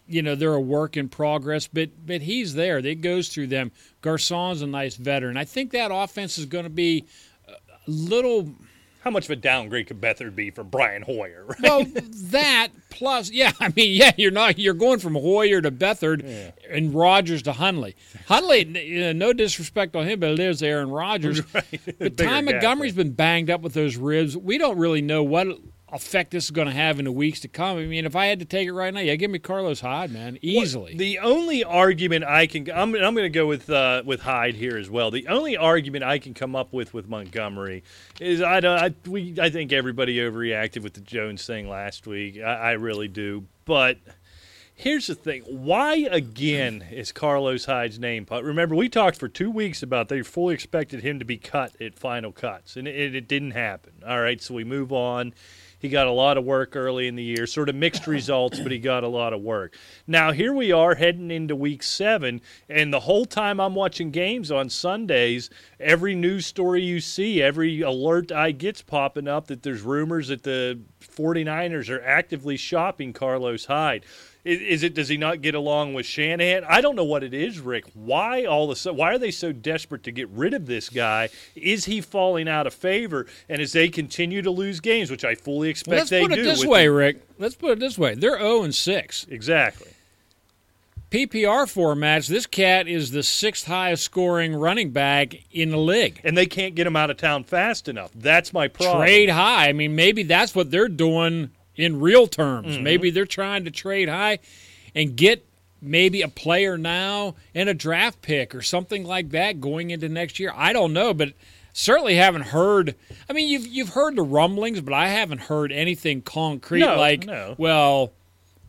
you know they're a work in progress. But but he's there. It goes through them. Garcon's a nice veteran. I think that offense is going to be a little How much of a downgrade could Beathard be for Brian Hoyer? Right? Well, that plus, yeah, I mean, yeah, you're not you're going from Hoyer to Beathard and Rodgers to Hundley. Hundley, uh, no disrespect on him, but it is Aaron Rodgers. But Bigger Ty gap Montgomery's been banged up with those ribs. We don't really know what effect this is going to have in the weeks to come. I mean, if I had to take it right now, yeah, give me Carlos Hyde, man, easily. The only argument I can I'm, I'm going to go with uh, with Hyde here as well. The only argument I can come up with with Montgomery is I don't I, we I think everybody overreacted with the Jones thing last week. I, I really do, but. Here's the thing. Why again is Carlos Hyde's name? put- Remember, we talked for two weeks about they fully expected him to be cut at final cuts, and it, it didn't happen. All right, so we move on. He got a lot of work early in the year, sort of mixed results, but he got a lot of work. Now, here we are heading into week seven, and the whole time I'm watching games on Sundays, every news story you see, every alert I get's popping up that there's rumors that the 49ers are actively shopping Carlos Hyde. Is, is it does he not get along with Shanahan? I don't know what it is, Rick. Why all a? Why are they so desperate to get rid of this guy? Is he falling out of favor? And as they continue to lose games, which I fully expect Let's they put it this way, the- Rick. Let's put it this way: they're zero and six. exactly. PPR formats. This cat is the sixth highest scoring running back in the league. And they can't get him out of town fast enough. That's my problem. trade high. I mean, maybe that's what they're doing in real terms. Mm-hmm. Maybe they're trying to trade high and get maybe a player now and a draft pick or something like that going into next year. I don't know, but certainly haven't heard. I mean, you've you've heard the rumblings, but I haven't heard anything concrete No, like, no. well,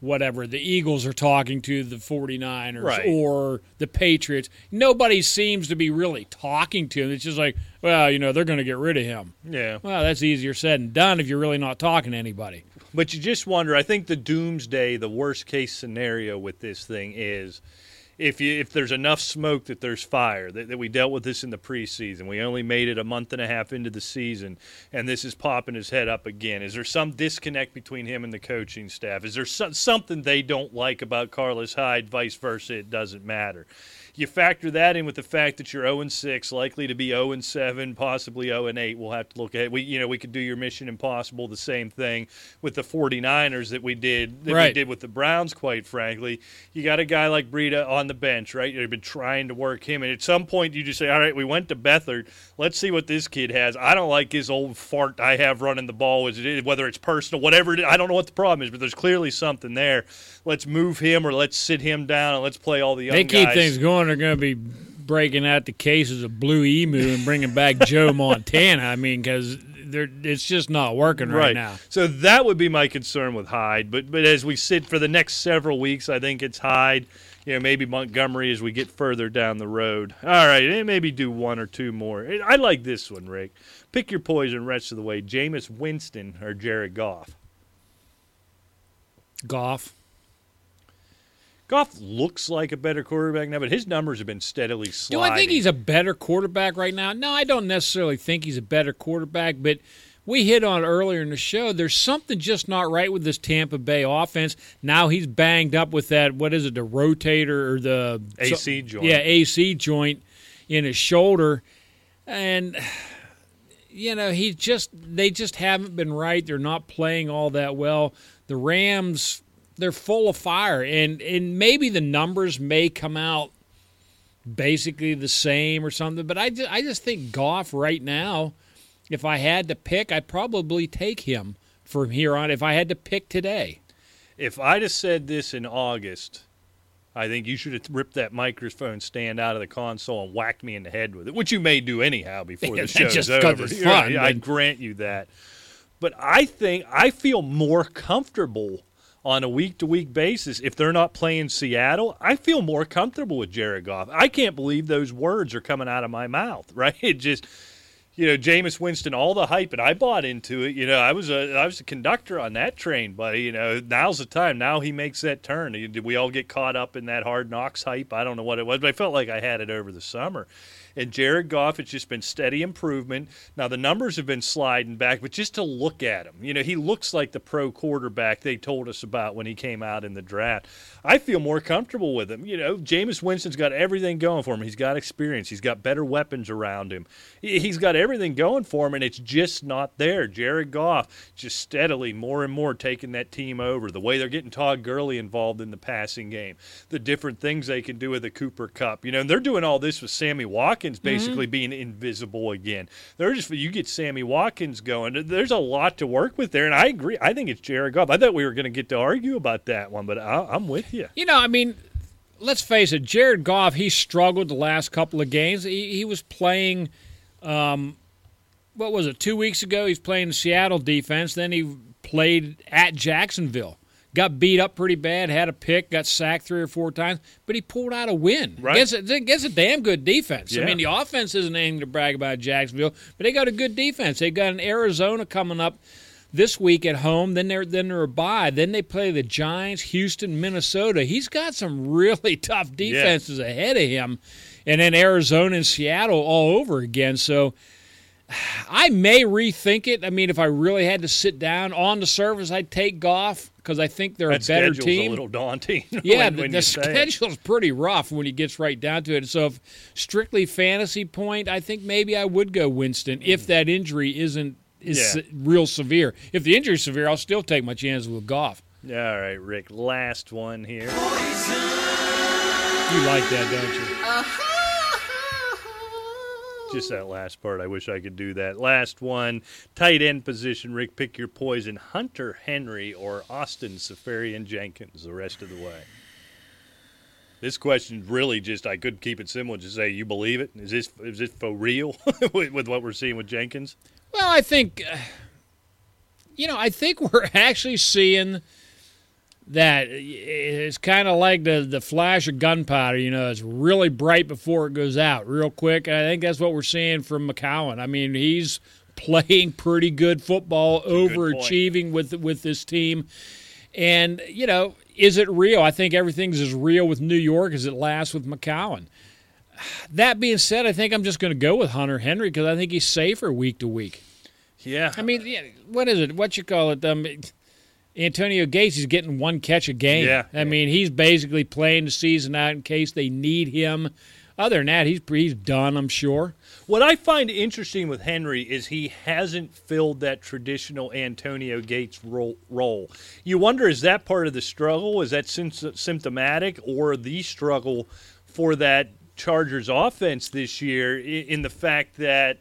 whatever. The Eagles are talking to the 49ers Right. or the Patriots. Nobody seems to be really talking to them. It's just like, well, you know, they're going to get rid of him. Yeah. Well, that's easier said than done if you're really not talking to anybody. But you just wonder. I think the doomsday, the worst case scenario with this thing is if you if there's enough smoke that there's fire. That, that we dealt with this in the preseason. We only made it a month and a half into the season, and this is popping his head up again. Is there some disconnect between him and the coaching staff? Is there so, something they don't like about Carlos Hyde? Vice versa, it doesn't matter. You factor that in with the fact that you're 0 6, likely to be 0 7, possibly 0 8. We'll have to look at. We you know we could do your Mission Impossible, the same thing with the 49ers that we did that we did with the Browns. Quite frankly, you got a guy like Breida on the bench, right? You've been trying to work him, and at some point you just say, "All right, we went to Beathard. Let's see what this kid has." I don't like his old fart I have running the ball, is whether it's personal, whatever. It is. I don't know what the problem is, but there's clearly something there. Let's move him, or let's sit him down, and let's play all the young they keep guys. things going. They're going to be breaking out the cases of blue emu and bringing back Joe Montana. I mean, because it's just not working right, now. So that would be my concern with Hyde. But but as we sit for the next several weeks, I think it's Hyde. You know, maybe Montgomery as we get further down the road. All right, and maybe do one or two more. I like this one, Rick. Pick your poison rest of the way. Jameis Winston or Jared Goff. Goff. Goff looks like a better quarterback now, but his numbers have been steadily sliding. Do I think he's a better quarterback right now? No, I don't necessarily think he's a better quarterback, but we hit on earlier in the show. There's something just not right with this Tampa Bay offense. Now he's banged up with that. What is it? The rotator or the AC joint? Yeah, AC joint in his shoulder, and you know he just they just haven't been right. They're not playing all that well. The Rams they're full of fire, and and maybe the numbers may come out basically the same or something. But I just, I just think Goff right now, if I had to pick, I'd probably take him from here on. If I had to pick today, if I'd have said this in August. I think you should have ripped that microphone stand out of the console and whacked me in the head with it, which you may do anyhow before the show's just over. Fun, I grant you that. But I think I feel more comfortable on a week to week basis, if they're not playing Seattle, I feel more comfortable with Jared Goff. I can't believe those words are coming out of my mouth, right? It just you know, Jameis Winston, all the hype, and I bought into it. You know, I was a I was a conductor on that train, buddy. You know, now's the time. Now he makes that turn. Did we all get caught up in that hard knocks hype? I don't know what it was, but I felt like I had it over the summer. And Jared Goff, it's just been steady improvement. Now the numbers have been sliding back, but just to look at him, you know, he looks like the pro quarterback they told us about when he came out in the draft. I feel more comfortable with him. You know, Jameis Winston's got everything going for him. He's got experience. He's got better weapons around him. He's got everything going for him, and it's just not there. Jared Goff just steadily more and more taking that team over. The way they're getting Todd Gurley involved in the passing game, the different things they can do with the Cooper Kupp. You know, and they're doing all this with Sammy Watkins basically mm-hmm. being invisible again. They're just you get Sammy Watkins going. There's a lot to work with there, and I agree. I think it's Jared Goff. I thought we were going to get to argue about that one, but I, I'm with you. You know, I mean, let's face it, Jared Goff, he struggled the last couple of games. He, he was playing, um, what was it, two weeks ago? He's playing Seattle defense. Then he played at Jacksonville. Got beat up pretty bad, had a pick, got sacked three or four times, but he pulled out a win right. against, a, against a damn good defense. Yeah. I mean, the offense isn't anything to brag about Jacksonville, but they got a good defense. They got an Arizona coming up this week at home. Then they're then they're a bye. Then they play the Giants, Houston, Minnesota. He's got some really tough defenses yeah. ahead of him, and then Arizona and Seattle all over again. So. I may rethink it. I mean, if I really had to sit down on the surface, I'd take Goff because I think they're that a better team. A little daunting. Yeah, when, when the, the schedule's pretty rough when he gets right down to it. So, if strictly fantasy point, I think maybe I would go Winston if hmm. that injury isn't is Yeah. real severe. If the injury's severe, I'll still take my chances with Goff. All right, Rick. Last one here. You like that, don't you? Uh-huh. Just that last part. I wish I could do that. Last one. Tight end position. Rick, pick your poison. Hunter Henry or Austin Seferian Jenkins the rest of the way. This question really just I could keep it simple. Just say you believe it. Is this is this for real with, with what we're seeing with Jenkins? Well, I think, uh, you know, I think we're actually seeing that it's kind of like the the flash of gunpowder. You know, it's really bright before it goes out, real quick. I think that's what we're seeing from McCown. I mean, he's playing pretty good football, overachieving with with this team, and you know, is it real? I think everything's as real with New York as it lasts with McCown. That being said, I think I'm just going to go with Hunter Henry because I think he's safer week to week. Yeah. I mean, yeah, what is it? What you call it? Um, Antonio Gates is getting one catch a game. Yeah. I mean, he's basically playing the season out in case they need him other than that, he's he's done. I'm sure. What I find interesting with Henry is he hasn't filled that traditional Antonio Gates role. You wonder is that part of the struggle? Is that symptomatic, or the struggle for that Chargers offense this year in the fact that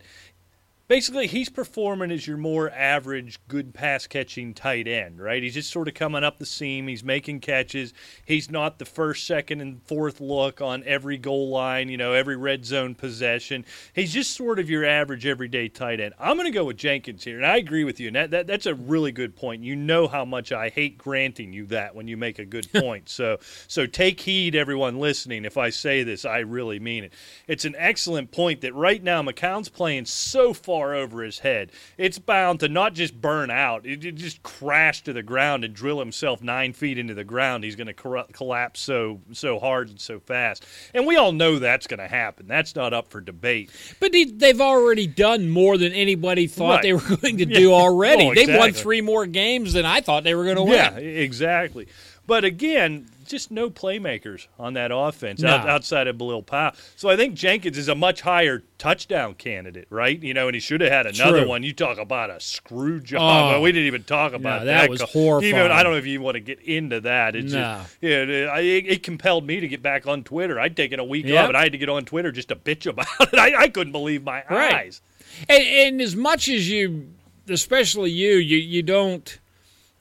basically he's performing as your more average good pass catching tight end right? He's just sort of coming up the seam. He's making catches. He's not the first second and fourth look on every goal line you know every red zone possession. He's just sort of your average everyday tight end. I'm going to go with jenkins here and i agree with you and that, that, that's a really good point. You know how much i hate granting you that when you make a good point. So so take heed everyone listening if i say this i really mean it. It's an excellent point that right now mccown's playing so far over his head it's bound to not just burn out it, it just crash to the ground and drill himself nine feet into the ground he's going to cor- collapse so so hard and so fast and we all know that's going to happen that's not up for debate But he, they've already done more than anybody thought Right. they were going to Yeah. do already. Oh, They've won three more games than I thought they were going to win. Yeah, exactly. But again, just no playmakers on that offense No. out, outside of Bilal Powell. So I think Jenkins is a much higher touchdown candidate, right? You know, and he should have had another True. one. You talk about a screw job. Oh. We didn't even talk about No, that was Even. I don't know if you want to get into that. It's No. just, yeah, it, it, it compelled me to get back on Twitter. I'd taken a week Yep. off, and I had to get on Twitter just to bitch about it. I, I couldn't believe my Right. eyes. And, and as much as you, especially you, you you don't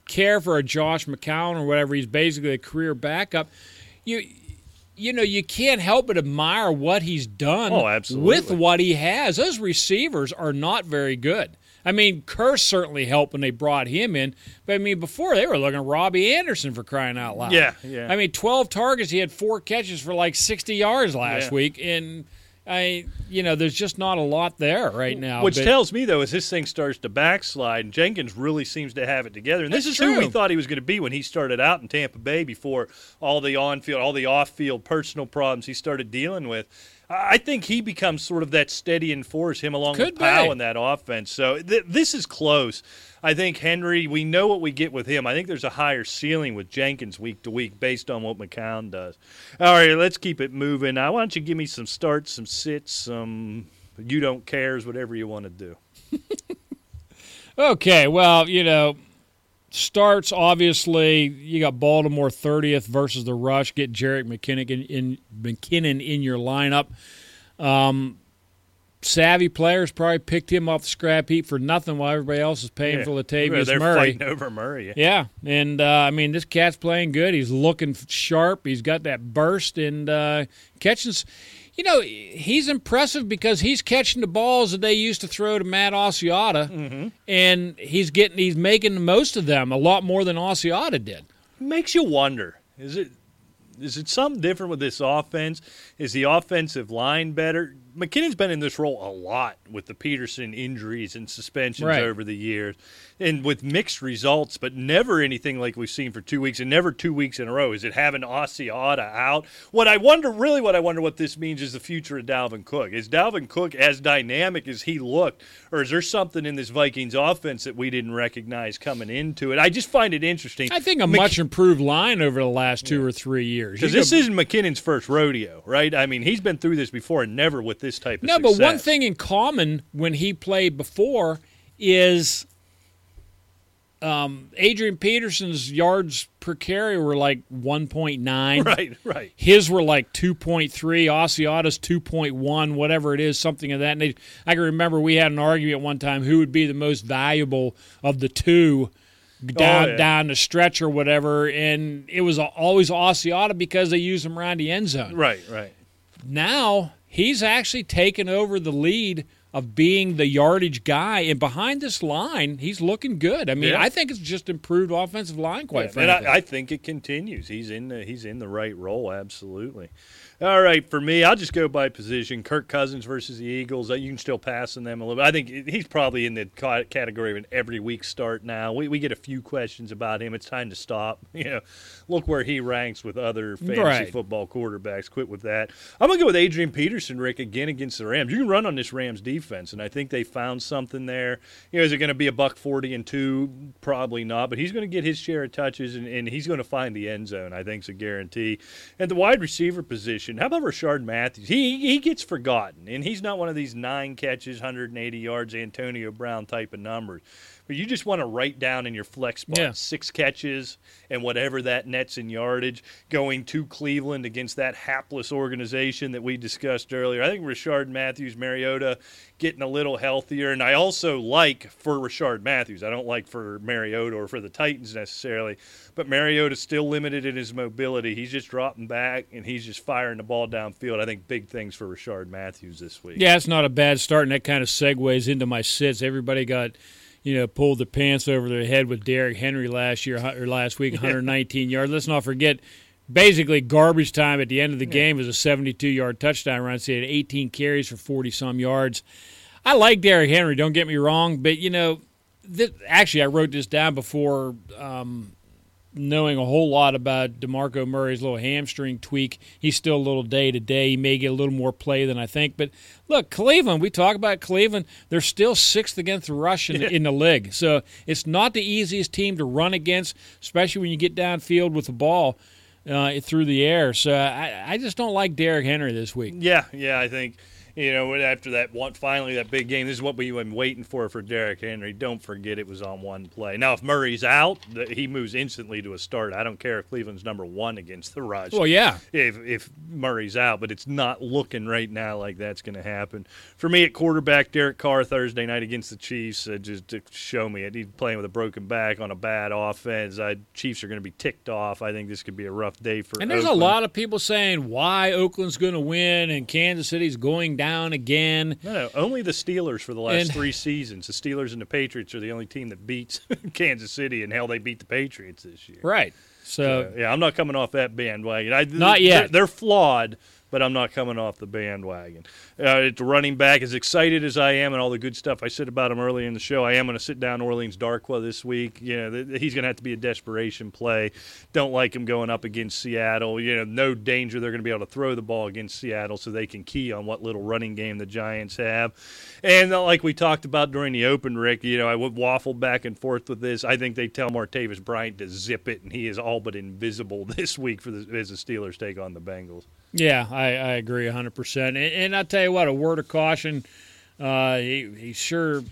care for a Josh McCown or whatever. He's basically a career backup. You you know you can't help but admire what he's done. Oh. With what he has, those receivers are not very good. I mean, Kearse certainly helped when they brought him in, but I mean, before they were looking at Robbie Anderson for crying out loud. Yeah, yeah. I mean, twelve targets, he had four catches for like sixty yards last Yeah. week, and I, you know, there's just not a lot there right now. Which but- tells me, though, as this thing starts to backslide, and Jenkins really seems to have it together. And this is who we thought he was going to be when he started out in Tampa Bay before all the on-field, all the off-field personal problems he started dealing with. I think he becomes sort of that steadying force, him along Could with Powell in that offense. So th- this is close. I think Henry, we know what we get with him. I think there's a higher ceiling with Jenkins week to week based on what McCown does. All right, let's keep it moving. Now, why don't you give me some starts, some sits, some you don't cares, whatever you want to do. Okay, well, you know, starts obviously. You got Baltimore 30th versus the Rush. Get Jerick McKinnon in, in McKinnon in your lineup. Um, savvy players probably picked him off the scrap heap for nothing while everybody else is paying for Latavius They're Murray. fighting over Murray. Yeah, and uh, I mean this cat's playing good. He's looking sharp. He's got that burst and uh, catching. You know, he's impressive because he's catching the balls that they used to throw to Matt Asiata, Mm-hmm. and he's getting he's making the most of them a lot more than Asiata did. makes you wonder is it is it something different with this offense is the offensive line better mckinnon's been in this role a lot with the peterson injuries and suspensions Right. over the years and with mixed results but never anything like we've seen for two weeks and never two weeks in a row. Is it having Asiata out? What i wonder really what i wonder what this means is the future of dalvin cook. Is dalvin cook as dynamic as he looked or is there something in this vikings offense that we didn't recognize coming into it? I just find it interesting. I think a Mc- much improved line over the last two or three years. because this go- isn't McKinnon's first rodeo, right? I mean, he's been through this before and never with this type of No, but one thing in common when he played before is um, Adrian Peterson's yards per carry were like 1.9. Right, right. His were like 2.3, Asiata's 2.1, whatever it is, something of that. And they, I can remember we had an argument one time who would be the most valuable of the two down Oh, yeah. down the stretch or whatever. And it was always Asiata because they used him around the end zone Right, right. now he's actually taken over the lead of being the yardage guy and behind this line he's looking good i mean Yeah. i think it's just improved offensive line quite and frankly I, I think it continues. He's in the he's in the right role, absolutely. All right, for me, I'll just go by position. Kirk Cousins versus the Eagles. Uh, You can still pass on them a little bit. I think he's probably in the category of an every week start now. We, we get a few questions about him. It's time to stop. You know, look where he ranks with other fantasy Right. football quarterbacks. Quit with that. I'm gonna go with Adrian Peterson, Rick, again against the Rams. You can run on this Rams defense. and I think they found something there. You know, is it going to be a buck forty and two? Probably not, but he's going to get his share of touches, and, and he's going to find the end zone. I think is a guarantee. And the wide receiver position, how about Rishard Matthews? He he gets forgotten, and he's not one of these nine catches, 180 yards, Antonio Brown type of numbers. But you just want to write down in your flex spot Yeah. six catches and whatever that nets in yardage going to Cleveland against that hapless organization that we discussed earlier. I think Rishard Matthews, Mariota getting a little healthier. And I also like for Rishard Matthews, I don't like for Mariota or for the Titans necessarily, but Mariota's still limited in his mobility. He's just dropping back and he's just firing the ball downfield. I think big things for Rishard Matthews this week. Yeah, it's not a bad start, and that kind of segues into my sits. Everybody got, you know, pulled the pants over their head with Derrick Henry last year or last week, 119 yards. Let's not forget, basically garbage time at the end of the game was a 72-yard touchdown run. So he had 18 carries for 40 some yards. I like Derrick Henry. Don't get me wrong, but you know, this, actually, I wrote this down before. Um, knowing a whole lot about DeMarco Murray's little hamstring tweak. He's still a little day to day. He may get a little more play than I think. But look, Cleveland, we talk about Cleveland. They're still sixth against the rush in, in the league. So it's not the easiest team to run against, especially when you get downfield with the ball uh, through the air. So I, I just don't like Derrick Henry this week. Yeah, yeah, I think you know after that one, finally that big game. This is what we've been waiting for for Derrick Henry. Don't forget it was on one play. Now if Murray's out, he moves instantly to a start. I don't care if Cleveland's number one against the rush. Well, yeah. If if Murray's out, but it's not looking right now like that's going to happen. For me at quarterback, Derek Carr Thursday night against the Chiefs, uh, just to show me it. He's playing with a broken back on a bad offense. I, Chiefs are going to be ticked off. I think this could be a rough day for. And there's Oakland. a lot of people saying why Oakland's going to win and Kansas City's going down again. No, no, only the Steelers for the last And- three seasons. The Steelers and the Patriots are the only team that beats Kansas City, and hell, they beat the Patriots this year. Right. So Uh, yeah, I'm not coming off that bandwagon. I, Not yet. They're, they're flawed, but I'm not coming off the bandwagon. Uh, at running back, as excited as I am, and all the good stuff I said about him early in the show, I am going to sit down Orleans Darkwa this week. You know, th- he's going to have to be a desperation play. Don't like him going up against Seattle. You know, no danger they're going to be able to throw the ball against Seattle, so they can key on what little running game the Giants have. And uh, like we talked about during the open, Rick, you know, I would waffle back and forth with this. I think they tell Martavis Bryant to zip it, and he is all but invisible this week for the, as the Steelers take on the Bengals. Yeah, I, I agree 100%. And, and I'll tell you what, a word of caution. Uh, he, he sure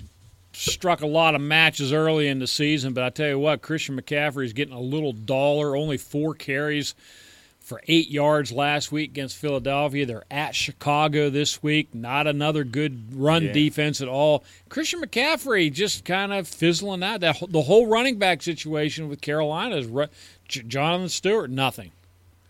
struck a lot of matches early in the season, but I tell you what, Christian McCaffrey is getting a little duller. Only four carries for eight yards last week against Philadelphia. They're at Chicago this week. Not another good run Yeah. defense at all. Christian McCaffrey just kind of fizzling out. That, the whole running back situation with Carolina is Jonathan Stewart, nothing.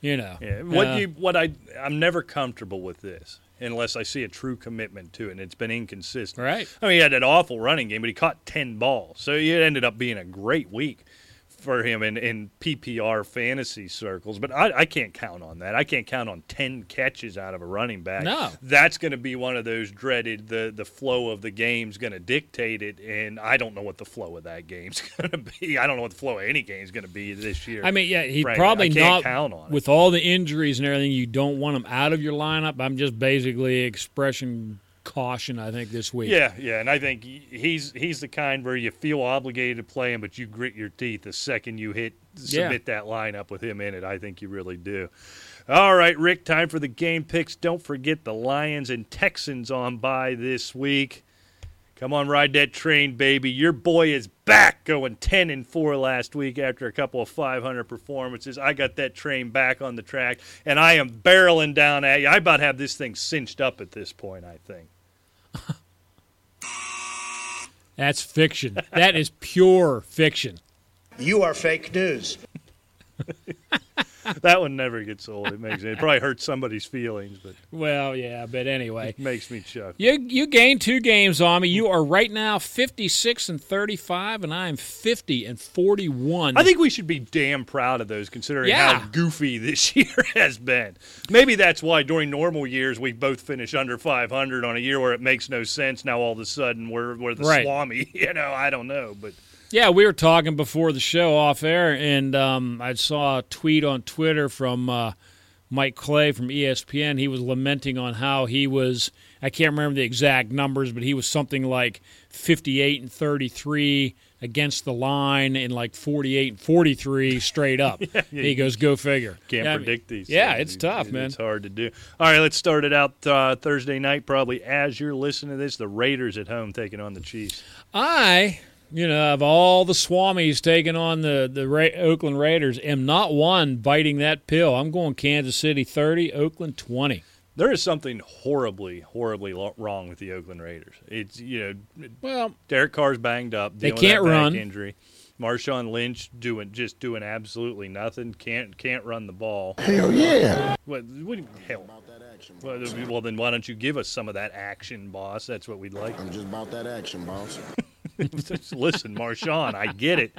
You know. Yeah. What Uh, you what I I'm never comfortable with this unless I see a true commitment to it. and It's been inconsistent. Right. I mean, he had that awful running game, but he caught ten balls, so it ended up being a great week for him in, in PPR fantasy circles. But I, I can't count on that. I can't count on ten catches out of a running back. No. that's going to be one of those dreaded. The the flow of the game's going to dictate it, and I don't know what the flow of that game's going to be. I don't know what the flow of any game's going to be this year. I mean, yeah, he Frankly, probably not count on it. with all the injuries and everything. You don't want him out of your lineup. I'm just basically expressing caution. I think this week. Yeah, yeah, and I think he's he's the kind where you feel obligated to play him, but you grit your teeth the second you hit Yeah. submit that lineup with him in it. I think you really do. All right, Rick, time for the game picks. Don't forget the Lions and Texans on by this week. Come on, ride that train, baby. Your boy is back going 10 and 4 last week after a couple of 500 performances. I got that train back on the track, and I am barreling down at you. I about have this thing cinched up at this point, I think. That's fiction. that is pure fiction. You are fake news. that one never gets old. It makes it probably hurts somebody's feelings, but Well, yeah, but anyway. it makes me chuckle. You you gained two games on me. You are right now 56 and 35, and I am 50 and 41. I think we should be damn proud of those, considering Yeah. how goofy this year has been. Maybe that's why during normal years we both finish under 500 on a year where it makes no sense. Now all of a sudden we're we're the Right. swami. You know, I don't know, but Yeah, we were talking before the show off air, and um, I saw a tweet on Twitter from uh, Mike Clay from ESPN. He was lamenting on how he was. I can't remember the exact numbers, but he was something like 58 and 33 against the line and like 48 and 43 straight up. he goes, "Go figure." Can't Yeah, predict these. Yeah, things. it's tough, man. It's hard to do. All right, let's start it out uh, Thursday night. Probably as you're listening to this, the Raiders at home taking on the Chiefs. I, you know, of all the Swamis taking on the the Ra- Oakland Raiders, am not one biting that pill. I'm going Kansas City 30, Oakland 20. There is something horribly, horribly lo- wrong with the Oakland Raiders. It's you know, Well, Derek Carr's banged up. They can't that run. Injury. Marshawn Lynch doing just doing absolutely nothing. Can't can't run the ball. Hell yeah. What, what do you, hell? Well, well, then why don't you give us some of that action, boss? That's what we'd like. I'm just about that action, boss. Listen, Marshawn, I get it.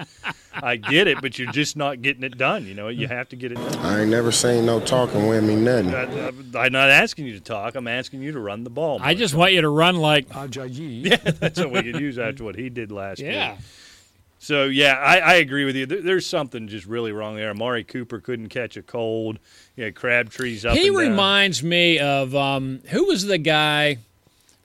I get it, but you're just not getting it done. You know, you have to get it done. I ain't never seen no talking with me nothing. Uh, uh, I, am not asking you to talk. I'm asking you to run the ball. I just want you to run like Yeah, that's what we could use after what he did last year. yeah. year. So yeah, I, I agree with you. There, there's something just really wrong there. Amari Cooper couldn't catch a cold. Yeah, Crabtree's up. There. He reminds me of um, who was the guy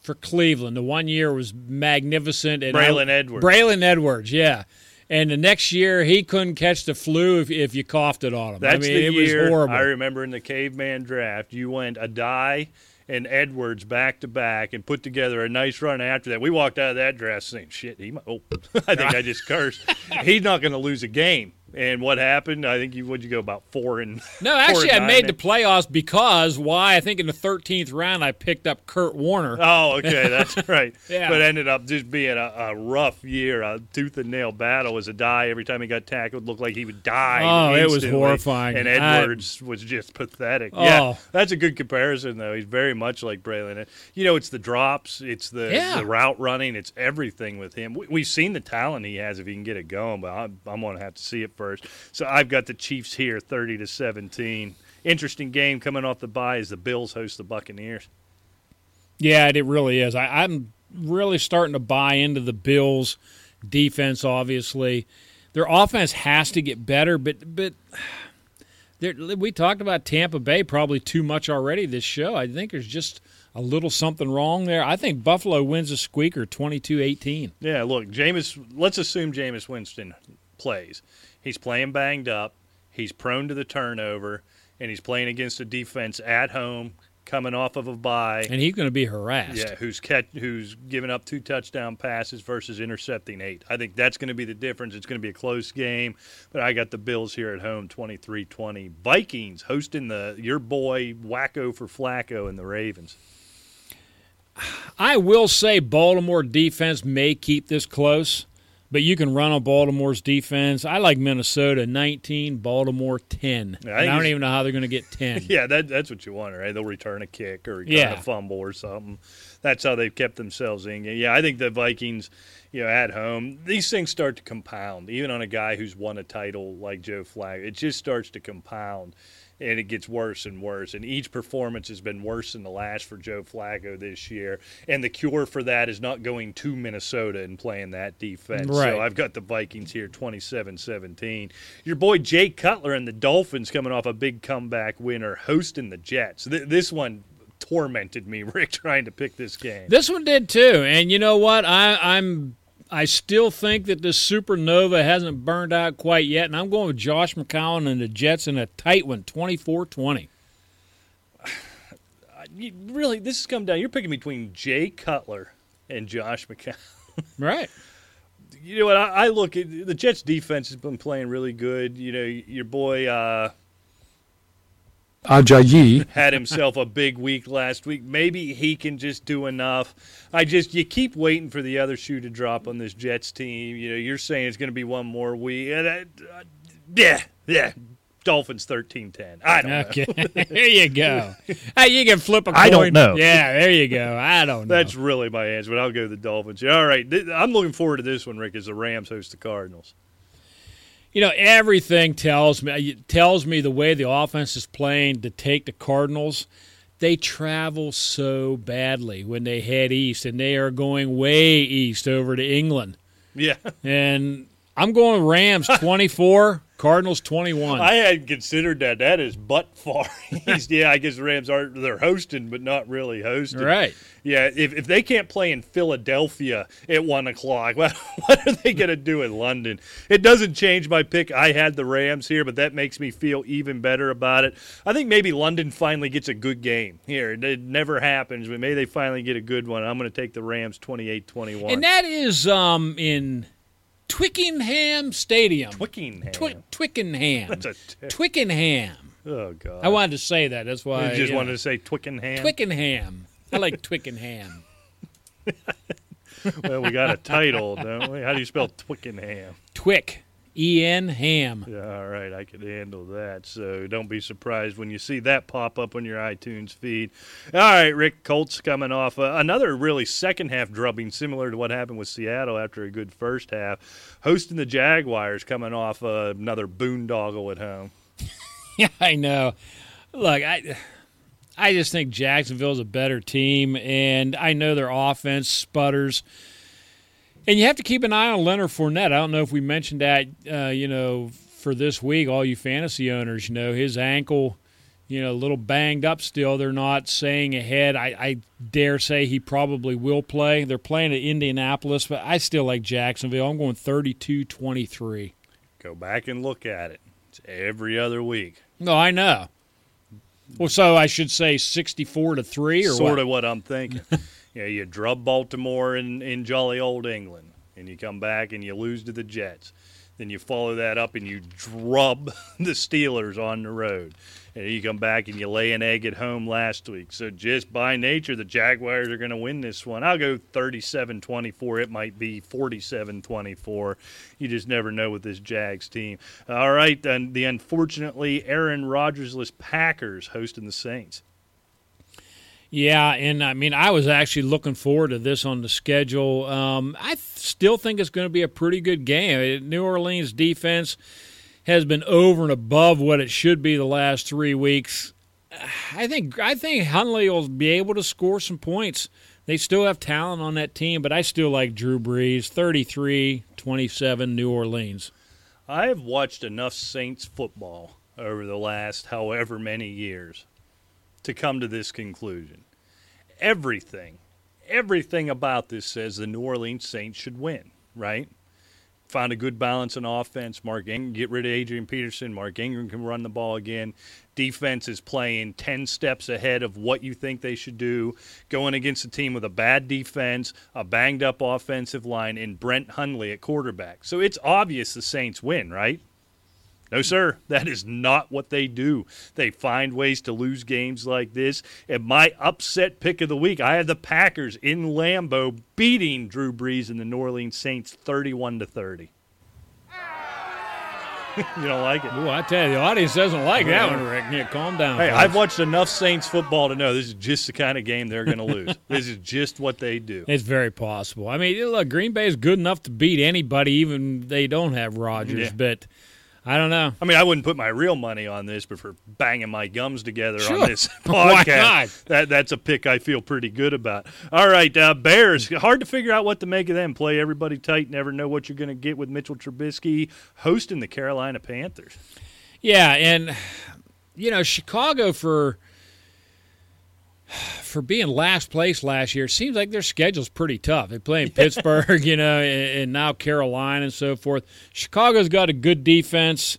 for Cleveland? The one year was magnificent. And Braylon Edwards. Braylon Edwards, yeah. And the next year, he couldn't catch the flu if, if you coughed it on him. That's I mean, the it year was horrible. I remember in the caveman draft. You went Addai and Edwards back to back and put together a nice run after that. We walked out of that draft saying, "Shit, he might." Oh, I think I just cursed. He's not going to lose a game. And what happened? I think you would you go about four and No, actually, and I made the playoffs because why? I think in the 13th round, I picked up Kurt Warner. Oh, okay, that's right. Yeah. But ended up just being a, a rough year, a tooth and nail battle. As a die every time he got tackled, looked like he would die. Oh, it was horrifying. And I- Edwards was just pathetic. Yeah, Oh. that's a good comparison, though. He's very much like Braylon. You know, it's the drops, it's the, Yeah. the route running, it's everything with him. We, we've seen the talent he has if he can get it going, but I'm, I'm going to have to see it first. So I've got the Chiefs here, 30 to 17. Interesting game coming off the bye as the Bills host the Buccaneers. Yeah, it really is. I, I'm really starting to buy into the Bills' defense. Obviously, their offense has to get better, but but we talked about Tampa Bay probably too much already this show. I think there's just a little something wrong there. I think Buffalo wins a squeaker, 22-18. Yeah, look, Jameis. Let's assume Jameis Winston plays. He's playing banged up. He's prone to the turnover, and he's playing against a defense at home, coming off of a bye. and he's going to be harassed. Yeah, who's catch, who's given up two touchdown passes versus intercepting eight. I think that's going to be the difference. It's going to be a close game, but I got the Bills here at home 23-20. Vikings hosting the your boy Wacko for Flacco and the Ravens. I will say Baltimore defense may keep this close, but you can run on Baltimore's defense. I like Minnesota 19, Baltimore 10. Yeah, I And I, don't even know how they're going to get 10. Yeah, that, that's what you want, right? They'll return a kick or return Yeah. a fumble or something. That's how they've kept themselves in. Yeah, I think the Vikings, you know, at home, these things start to compound. Even on a guy who's won a title like Joe Flacco, it just starts to compound, and it gets worse and worse. And each performance has been worse than the last for Joe Flacco this year. And the cure for that is not going to Minnesota and playing that defense. Right. So I've got the Vikings here 27-17. Your boy Jay Cutler and the Dolphins coming off a big comeback winner hosting the Jets. Th- this one tormented me, Rick, trying to pick this game. This one did too, and you know what? I, I'm I still think that this supernova hasn't burned out quite yet, and I'm going with Josh McCown and the Jets in a tight one, 24-20. Really, this has come down. You're picking between Jay Cutler and Josh McCown. Right. You know what? I, I look at the Jets' defense has been playing really good. You know, your boy uh, Ajayi. had himself a big week last week. Maybe he can just do enough. I just you keep waiting for the other shoe to drop on this Jets team. You know, you're saying it's going to be one more week. And I, uh, yeah, yeah. Dolphins 13-10. I don't know. Okay. there you go. Hey, you can flip a coin. I don't know. Yeah, there you go. I don't know. That's really my answer, but I'll go the Dolphins. All right, I'm looking forward to this one, Rick, as the Rams host the Cardinals. You know, everything tells me tells me the way the offense is playing to take the Cardinals. They travel so badly when they head east, and they are going way east over to England. Yeah. And I'm going Rams 24, Cardinals 21. I hadn't considered that. That is butt far yeah, I guess the Rams are they're hosting, but not really hosting. Right. Yeah, if, if they can't play in Philadelphia at one o'clock, what, what are they going to do in London? It doesn't change my pick. I had the Rams here, but that makes me feel even better about it. I think maybe London finally gets a good game here. It never happens, but maybe they finally get a good one. I'm going to take the Rams 28-21. And that is um, in Twickenham Stadium. Twickenham. Twi- Twickenham. That's a t- Twickenham. oh god. I wanted to say that. That's why I just you wanted know, to say Twickenham. Twickenham. I like Twickenham. well, we got a title, don't we? How do you spell Twickenham? Twick. E N Ham. Yeah, all right, I could handle that. So don't be surprised when you see that pop up on your iTunes feed. All right, Rick Colts coming off uh, another really second half drubbing, similar to what happened with Seattle after a good first half. Hosting the Jaguars, coming off uh, another boondoggle at home. Yeah, I know. Look, I I just think Jacksonville's a better team, and I know their offense sputters. And you have to keep an eye on Leonard Fournette. I don't know if we mentioned that, uh, you know, for this week, all you fantasy owners, you know, his ankle, you know, a little banged up still. They're not saying ahead. I, I dare say he probably will play. They're playing at Indianapolis, but I still like Jacksonville. I'm going 32 23. Go back and look at it. It's every other week. No, I know. Well, so I should say 64 to 3 or sort what? of what I'm thinking. you know, you drub Baltimore in, in jolly old England, and you come back and you lose to the Jets. Then you follow that up and you drub the Steelers on the road. And you come back and you lay an egg at home last week. So just by nature, the Jaguars are going to win this one. I'll go 37-24. It might be 47-24. You just never know with this Jags team. All right, then the unfortunately Aaron Rodgersless Packers hosting the Saints. Yeah, and I mean, I was actually looking forward to this on the schedule. Um, I th- still think it's going to be a pretty good game. New Orleans defense has been over and above what it should be the last three weeks. I think I think Hundley will be able to score some points. They still have talent on that team, but I still like Drew Brees, 33-27 New Orleans. I have watched enough Saints football over the last however many years to come to this conclusion. Everything, everything about this says the New Orleans Saints should win, right? Find a good balance in offense. Mark Ingram, get rid of Adrian Peterson. Mark Ingram can run the ball again. Defense is playing 10 steps ahead of what you think they should do. Going against a team with a bad defense, a banged up offensive line, and Brett Hundley at quarterback. So it's obvious the Saints win, right? No, sir. That is not what they do. They find ways to lose games like this. And my upset pick of the week, I had the Packers in Lambeau beating Drew Brees and the New Orleans Saints 31 to 30. you don't like it? Ooh, I tell you, the audience doesn't like that one, Rick. Yeah, calm down. Hey, folks. I've watched enough Saints football to know this is just the kind of game they're going to lose. this is just what they do. It's very possible. I mean, look, Green Bay is good enough to beat anybody, even they don't have Rodgers. Yeah. But I don't know. I mean, I wouldn't put my real money on this, but for banging my gums together Sure. on this podcast, that that's a pick I feel pretty good about. All right, uh, Bears. Hard to figure out what to make of them. Play everybody tight. Never know what you're going to get with Mitchell Trubisky hosting the Carolina Panthers. Yeah, and you know, Chicago for for being last place last year seems like their schedule's pretty tough. They play in Pittsburgh, you know, and, and now Carolina and so forth. Chicago's got a good defense,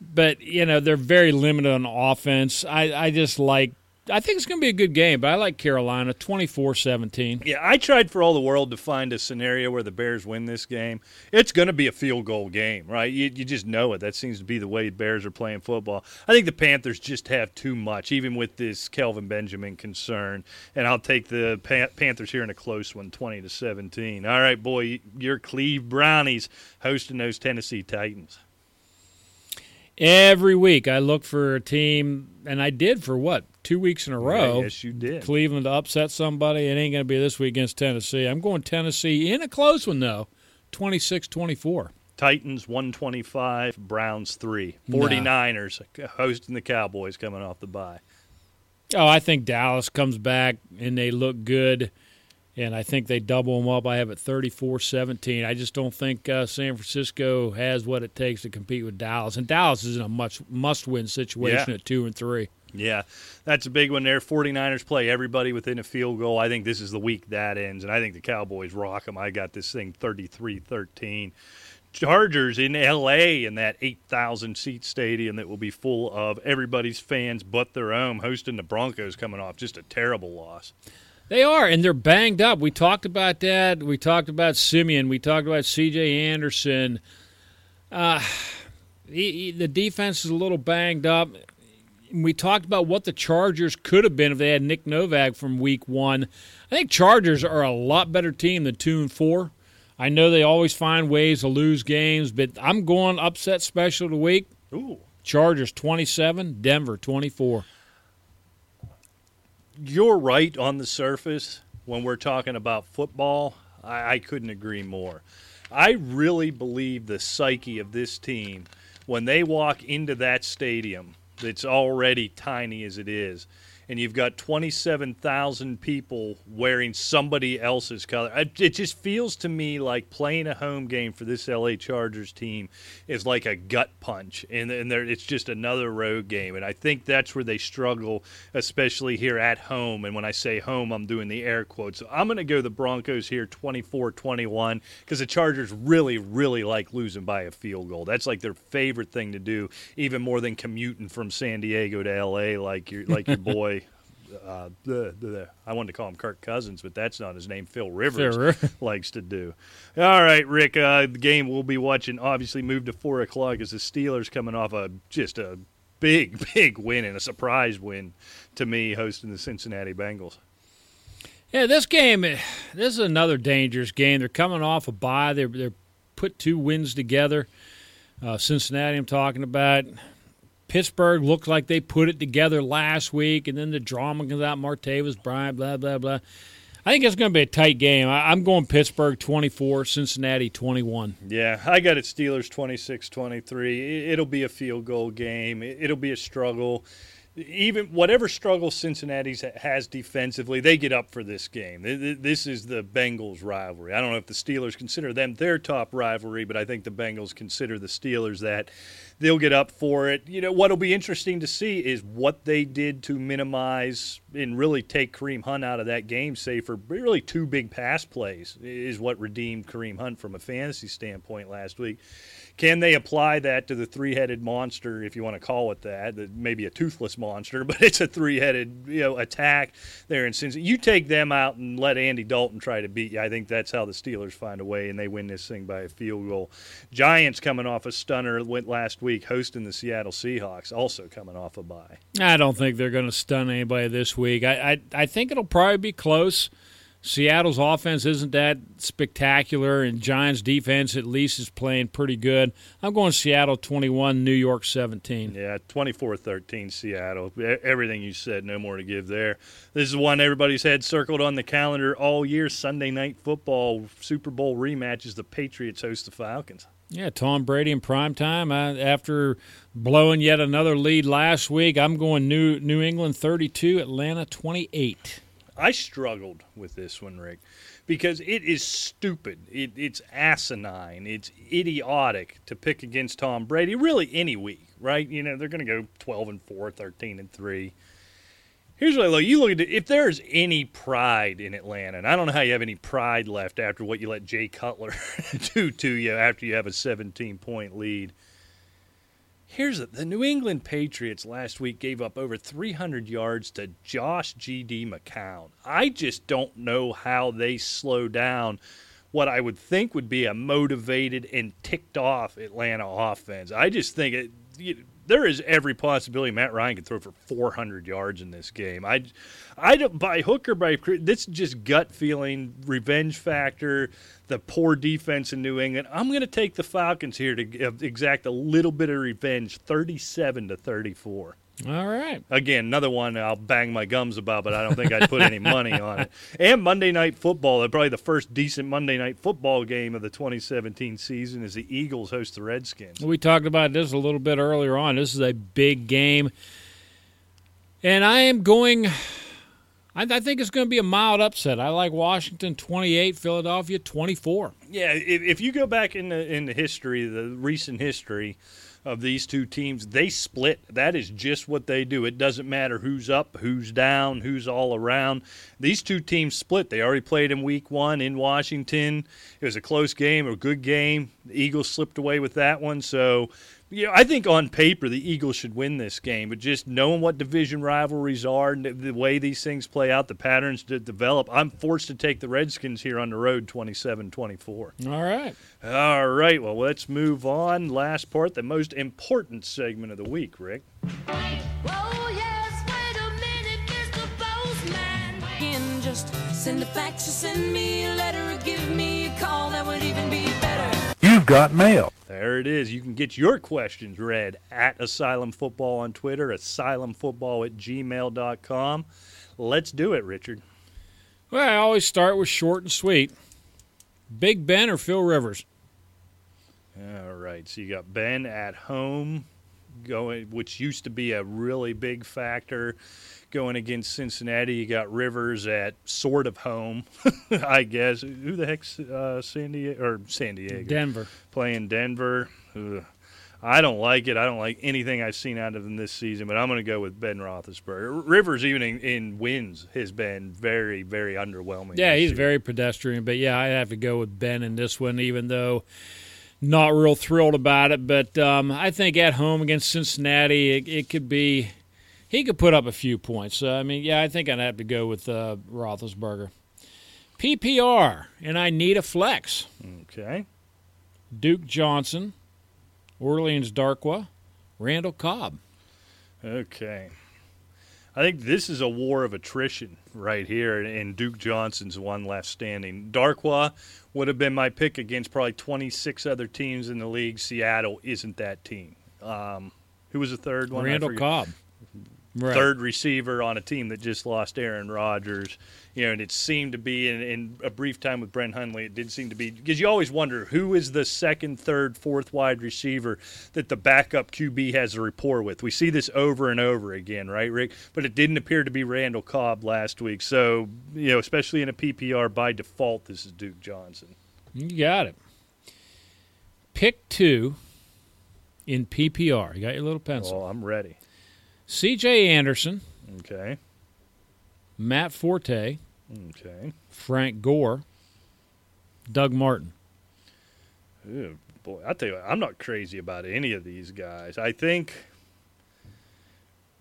but you know they're very limited on offense. I, I just like. I think it's going to be a good game, but I like Carolina 24-17. Yeah, I tried for all the world to find a scenario where the Bears win this game. It's going to be a field goal game, right? You, you just know it. That seems to be the way Bears are playing football. I think the Panthers just have too much, even with this Kelvin Benjamin concern. And I'll take the Pan- Panthers here in a close one, 20 to 17. All right, boy, your Cleve Brownies hosting those Tennessee Titans. Every week I look for a team, and I did for what two weeks in a row. yes, you did. Cleveland to upset somebody. It ain't going to be this week against Tennessee. I'm going Tennessee in a close one though, 26-24. Titans 125, Browns 3. 49ers hosting the Cowboys coming off the bye. Oh, I think Dallas comes back and they look good. And I think they double them up. I have it 34-17. I just don't think uh, San Francisco has what it takes to compete with Dallas, and Dallas is in a much must-win situation Yeah. at two and three. Yeah, that's a big one there. 49ers play everybody within a field goal. I think this is the week that ends, and I think the Cowboys rock them. I got this thing 33 13. Chargers in LA in that 8,000 seat stadium that will be full of everybody's fans but their own, hosting the Broncos coming off just a terrible loss. They are, and they're banged up. We talked about that. We talked about Siemian. We talked about C.J. Anderson. Uh, he, he- the defense is a little banged up. We talked about what the Chargers could have been if they had Nick Novak from Week One. I think Chargers are a lot better team than two and four. I know they always find ways to lose games, but I'm going upset special of the week. Ooh. Chargers 27, Denver 24. You're right on the surface when we're talking about football. I, I couldn't agree more. I really believe the psyche of this team when they walk into that stadium that's already tiny as it is, and you've got 27,000 people wearing somebody else's color. It just feels to me like playing a home game for this LA Chargers team is like a gut punch, and, and it's just another road game. And I think that's where they struggle, especially here at home. And when I say home, I'm doing the air quotes. So I'm going to go the Broncos here 24 21 because the Chargers really, really like losing by a field goal. That's like their favorite thing to do, even more than commuting from San Diego to LA like your, like your boy. Uh, the, the, the I wanted to call him Kirk Cousins, but that's not his name. Phil Rivers Rivers. likes to do. All right, Rick. Uh, the game we'll be watching obviously moved to four o'clock as the Steelers coming off a just a big, big win and a surprise win to me, hosting the Cincinnati Bengals. Yeah, this game, eh, this is another dangerous game. They're coming off a bye. They're they're put two wins together. Uh, Cincinnati, I'm talking about. Pittsburgh looked like they put it together last week, and then the drama comes out. Martavis Bryant, blah blah blah. I think it's going to be a tight game. I, I'm going Pittsburgh 24, Cincinnati 21. Yeah, I got it Steelers 26-23. It'll be a field goal game. It'll be a struggle. Even whatever struggle Cincinnati has defensively, they get up for this game. Th- th- This is the Bengals rivalry. I don't know if the Steelers consider them their top rivalry, but I think the Bengals consider the Steelers that. They'll get up for it. You know, what'll be interesting to see is what they did to minimize and really take Kareem Hunt out of that game, say for really two big pass plays, is what redeemed Kareem Hunt from a fantasy standpoint last week. Can they apply that to the three-headed monster, if you want to call it that? maybe a toothless monster, but it's a three-headed you know attack there And since You take them out and let Andy Dalton try to beat you. I think that's how the Steelers find a way, and they win this thing by a field goal. Giants coming off a stunner went last week, hosting the Seattle Seahawks, also coming off a bye. I don't think they're going to stun anybody this week. I, I I think it'll probably be close. Seattle's offense isn't that spectacular, and Giants' defense at least is playing pretty good. I'm going Seattle 21, New York 17. Yeah, 24-13 Seattle. E- Everything you said, no more to give there. This is one everybody's had circled on the calendar all year. Sunday night football Super Bowl rematch as the Patriots host the Falcons. Yeah, Tom Brady in prime time. Uh, after blowing yet another lead last week, I'm going New New England 32, Atlanta 28. I struggled with this one, Rick, because it is stupid. It, it's asinine. It's idiotic to pick against Tom Brady really any week, right? You know, they're going to go 12 and 4, 13 and 3. Here's what I look. You look at it. If there's any pride in Atlanta, and I don't know how you have any pride left after what you let Jay Cutler do to you after you have a 17 point lead. Here's it. The New England Patriots last week gave up over 300 yards to Josh G.D. McCown. I just don't know how they slow down what I would think would be a motivated and ticked off Atlanta offense. I just think it. There is every possibility Matt Ryan could throw for 400 yards in this game. I, I don't by hook or by. This is just gut feeling, revenge factor, the poor defense in New England. I'm going to take the Falcons here to uh, exact a little bit of revenge, 37 to 34. All right. Again, another one I'll bang my gums about, but I don't think I'd put any money on it. And Monday Night Football, uh, probably the first decent Monday Night Football game of the 2017 season, is the Eagles host the Redskins. We talked about this a little bit earlier on. This is a big game. And I am going I, I think it's going to be a mild upset. I like Washington 28, Philadelphia 24. Yeah, if, if you go back in the in the history, the recent history of these two teams, they split. That is just what they do. It doesn't matter who's up, who's down, who's all around. These two teams split. They already played in week one in Washington. It was a close game, a good game. The Eagles slipped away with that one. So yeah, I think on paper the Eagles should win this game, but just knowing what division rivalries are and the way these things play out, the patterns that develop, I'm forced to take the Redskins here on the road 27 24. All right. All right, well, let's move on. Last part, the most important segment of the week, Rick. Oh, just send a fax or send me a letter or give me a call. That would even be better. You've got mail. There it is. You can get your questions read at Asylum Football on Twitter, asylumfootball at gmail.com. Let's do it, Richard. Well, I always start with short and sweet. Big Ben or Phil Rivers? All right. So you got Ben at home going, which used to be a really big factor going against Cincinnati. You got Rivers at sort of home, I guess. Who the heck's uh, San Diego or San Diego? Denver playing Denver. Ugh. I don't like it. I don't like anything I've seen out of him this season, but I'm going to go with Ben Roethlisberger. Rivers, even in, in wins, has been very, very underwhelming. Yeah, he's year. very pedestrian, but yeah, I have to go with Ben in this one, even though not real thrilled about it. But um, I think at home against Cincinnati, it, it, could be he could put up a few points. So, I mean, yeah, I think I'd have to go with uh, Roethlisberger. PPR, and I need a flex. Okay. Duke Johnson, Orleans Darkwa, Randall Cobb. Okay. I think this is a war of attrition right here, and Duke Johnson's one left standing. Darkwa would have been my pick against probably 26 other teams in the league. Seattle isn't that team. Um, who was the third one? Randall Cobb. Right. Third receiver on a team that just lost Aaron Rodgers you know, and it seemed to be in, in, a brief time with Brett Hundley, it did seem to be because you always wonder who is the second, third, fourth wide receiver that the backup QB has a rapport with. We see this over and over again, right, Rick? But it didn't appear to be Randall Cobb last week. So, you know, especially in a PPR by default, this is Duke Johnson. You got it. Pick two in PPR. You got your little pencil. Oh, I'm ready. C.J. Anderson. Okay. Matt Forte, okay, Frank Gore, Doug Martin. Ew, boy, I tell you, what, I'm not crazy about any of these guys. I think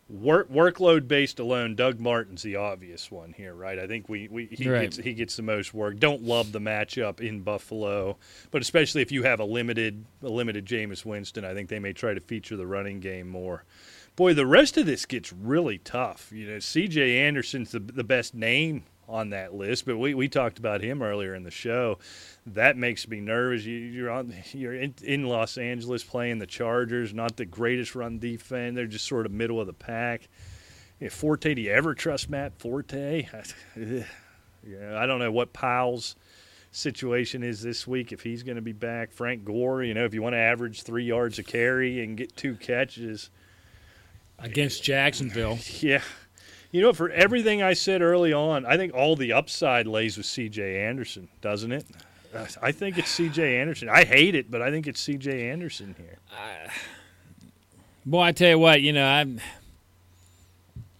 work workload based alone, Doug Martin's the obvious one here, right? I think we, we he right. gets he gets the most work. Don't love the matchup in Buffalo, but especially if you have a limited a limited Jameis Winston, I think they may try to feature the running game more boy, the rest of this gets really tough. You know, C.J. Anderson's the, the best name on that list, but we, we talked about him earlier in the show. That makes me nervous. You, are on you're in, in, Los Angeles playing the Chargers, not the greatest run defense. They're just sort of middle of the pack. Yeah, Forte, do you ever trust Matt Forte? yeah, I don't know what Powell's situation is this week if he's going to be back. Frank Gore, you know, if you want to average three yards a carry and get two catches – against Jacksonville. Yeah. You know, for everything I said early on, I think all the upside lays with C.J. Anderson, doesn't it? I think it's C.J. Anderson. I hate it, but I think it's C.J. Anderson here. Uh, boy, I tell you what, you know, I'm.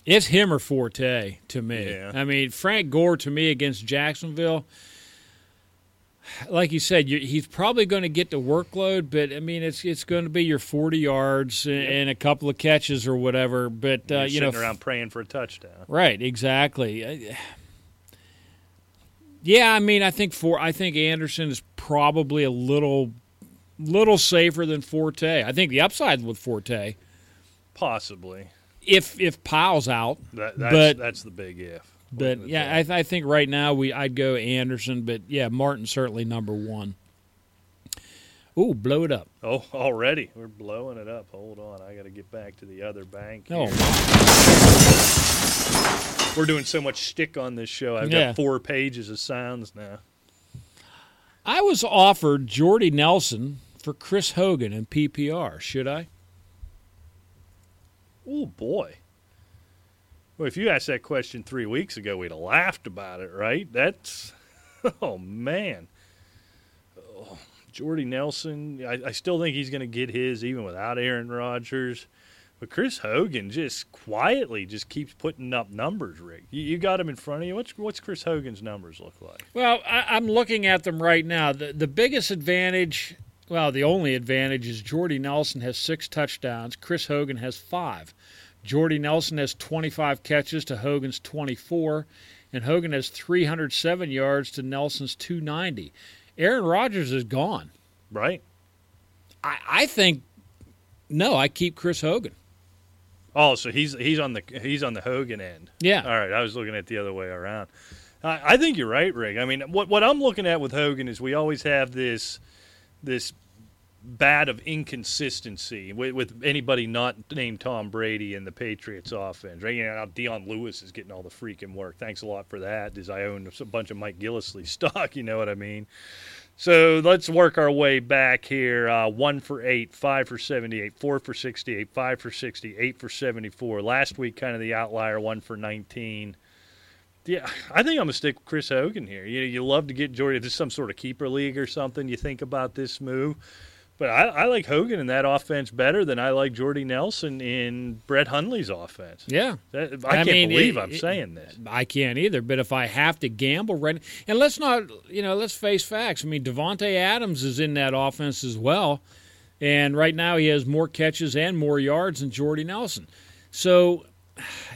It's him or Forte to me. Yeah. I mean, Frank Gore to me against Jacksonville like you said, you, he's probably going to get the workload, but I mean, it's it's going to be your forty yards and, and a couple of catches or whatever. But uh, you know, sitting around praying for a touchdown. Right, exactly. Yeah, I mean, I think for I think Anderson is probably a little little safer than Forte. I think the upside with Forte, possibly, if if Powell's out. That, that's, but that's the big if. But yeah, I, th- I, think right now we I'd go Anderson, but yeah, Martin certainly number one. Ooh, blow it up! Oh, already we're blowing it up. Hold on, I got to get back to the other bank. Oh, here. Oh, we're doing so much stick on this show. I've yeah. got four pages of sounds now. I was offered Jordy Nelson for Chris Hogan in PPR. Should I? Oh boy. Well, if you asked that question three weeks ago, we'd have laughed about it, right? That's, oh man. Oh, Jordy Nelson, I, I still think he's going to get his even without Aaron Rodgers. But Chris Hogan just quietly just keeps putting up numbers, Rick. You, you got him in front of you. What's what's Chris Hogan's numbers look like? Well, I, I'm looking at them right now. The the biggest advantage, well, the only advantage is Jordy Nelson has six touchdowns. Chris Hogan has five. Jordy Nelson has 25 catches to Hogan's 24, and Hogan has 307 yards to Nelson's 290. Aaron Rodgers is gone. Right. I, I think no. I keep Chris Hogan. Oh, so he's he's on the he's on the Hogan end. Yeah. All right, I was looking at the other way around. I, I think you're right, Rick. I mean, what what I'm looking at with Hogan is we always have this this bat of inconsistency with, with anybody not named Tom Brady in the Patriots offense. Right? You know, now Dion Lewis is getting all the freaking work. Thanks a lot for that. As I own a bunch of Mike Gillislee stock, you know what I mean. So let's work our way back here. Uh, one for eight, five for 78, four for 68, five for 60, eight for 74. Last week, kind of the outlier, one for 19. Yeah, I think I'm to stick with Chris Hogan here. You, you love to get Jordy. If is some sort of keeper league or something, you think about this move. But I, I like Hogan in that offense better than I like Jordy Nelson in Brett Hundley's offense. Yeah. That, I, I can't mean, believe it- I'm it- saying this. I can't either. But if I have to gamble, right, and let's not, you know, let's face facts. I mean, Davante Adams is in that offense as well, and right now he has more catches and more yards than Jordy Nelson. So,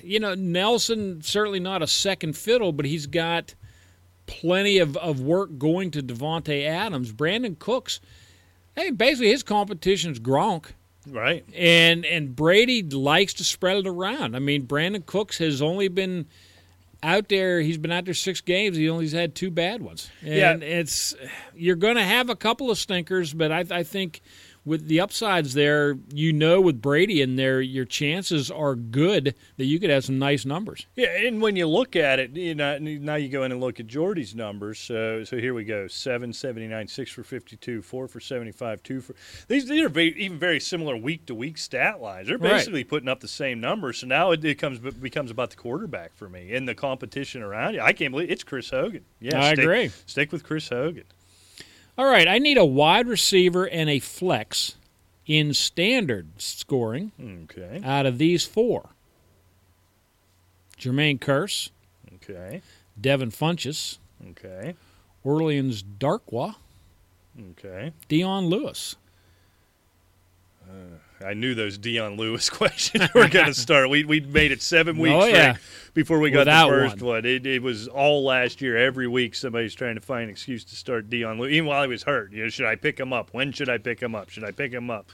you know, Nelson certainly not a second fiddle, but he's got plenty of, of work going to Davante Adams. Brandin Cooks, hey, basically his competition's Gronk. Right. And and Brady likes to spread it around. I mean, Brandin Cooks has only been out there. He's been out there six games. He only's had two bad ones. And Yeah. it's you're going to have a couple of stinkers, but I, I think with the upsides there, you know, with Brady in there, your chances are good that you could have some nice numbers. Yeah, and when you look at it, you know, now you go in and look at Jordy's numbers. So, so here we go: seven seventy nine, six for fifty two, four for seventy five, two for. These these are very, even very similar week to week stat lines. They're Right. basically putting up the same numbers. So now it becomes becomes about the quarterback for me and the competition around you. I can't believe it's Chris Hogan. Yeah, I stick, agree. Stick with Chris Hogan. All right, I need a wide receiver and a flex in standard scoring Okay. out of these four. Jermaine Kearse, Okay. Devin Funchess, Okay. Orleans Darkwa, Okay. Dion Lewis. Uh, I knew those Dion Lewis questions were going to start. We we made it seven oh, weeks Oh, yeah. Before we got Without the first one. one. It, it was all last year. Every week, somebody's trying to find an excuse to start Dion Lewis, even while he was hurt. You know, should I pick him up? When should I pick him up? Should I pick him up?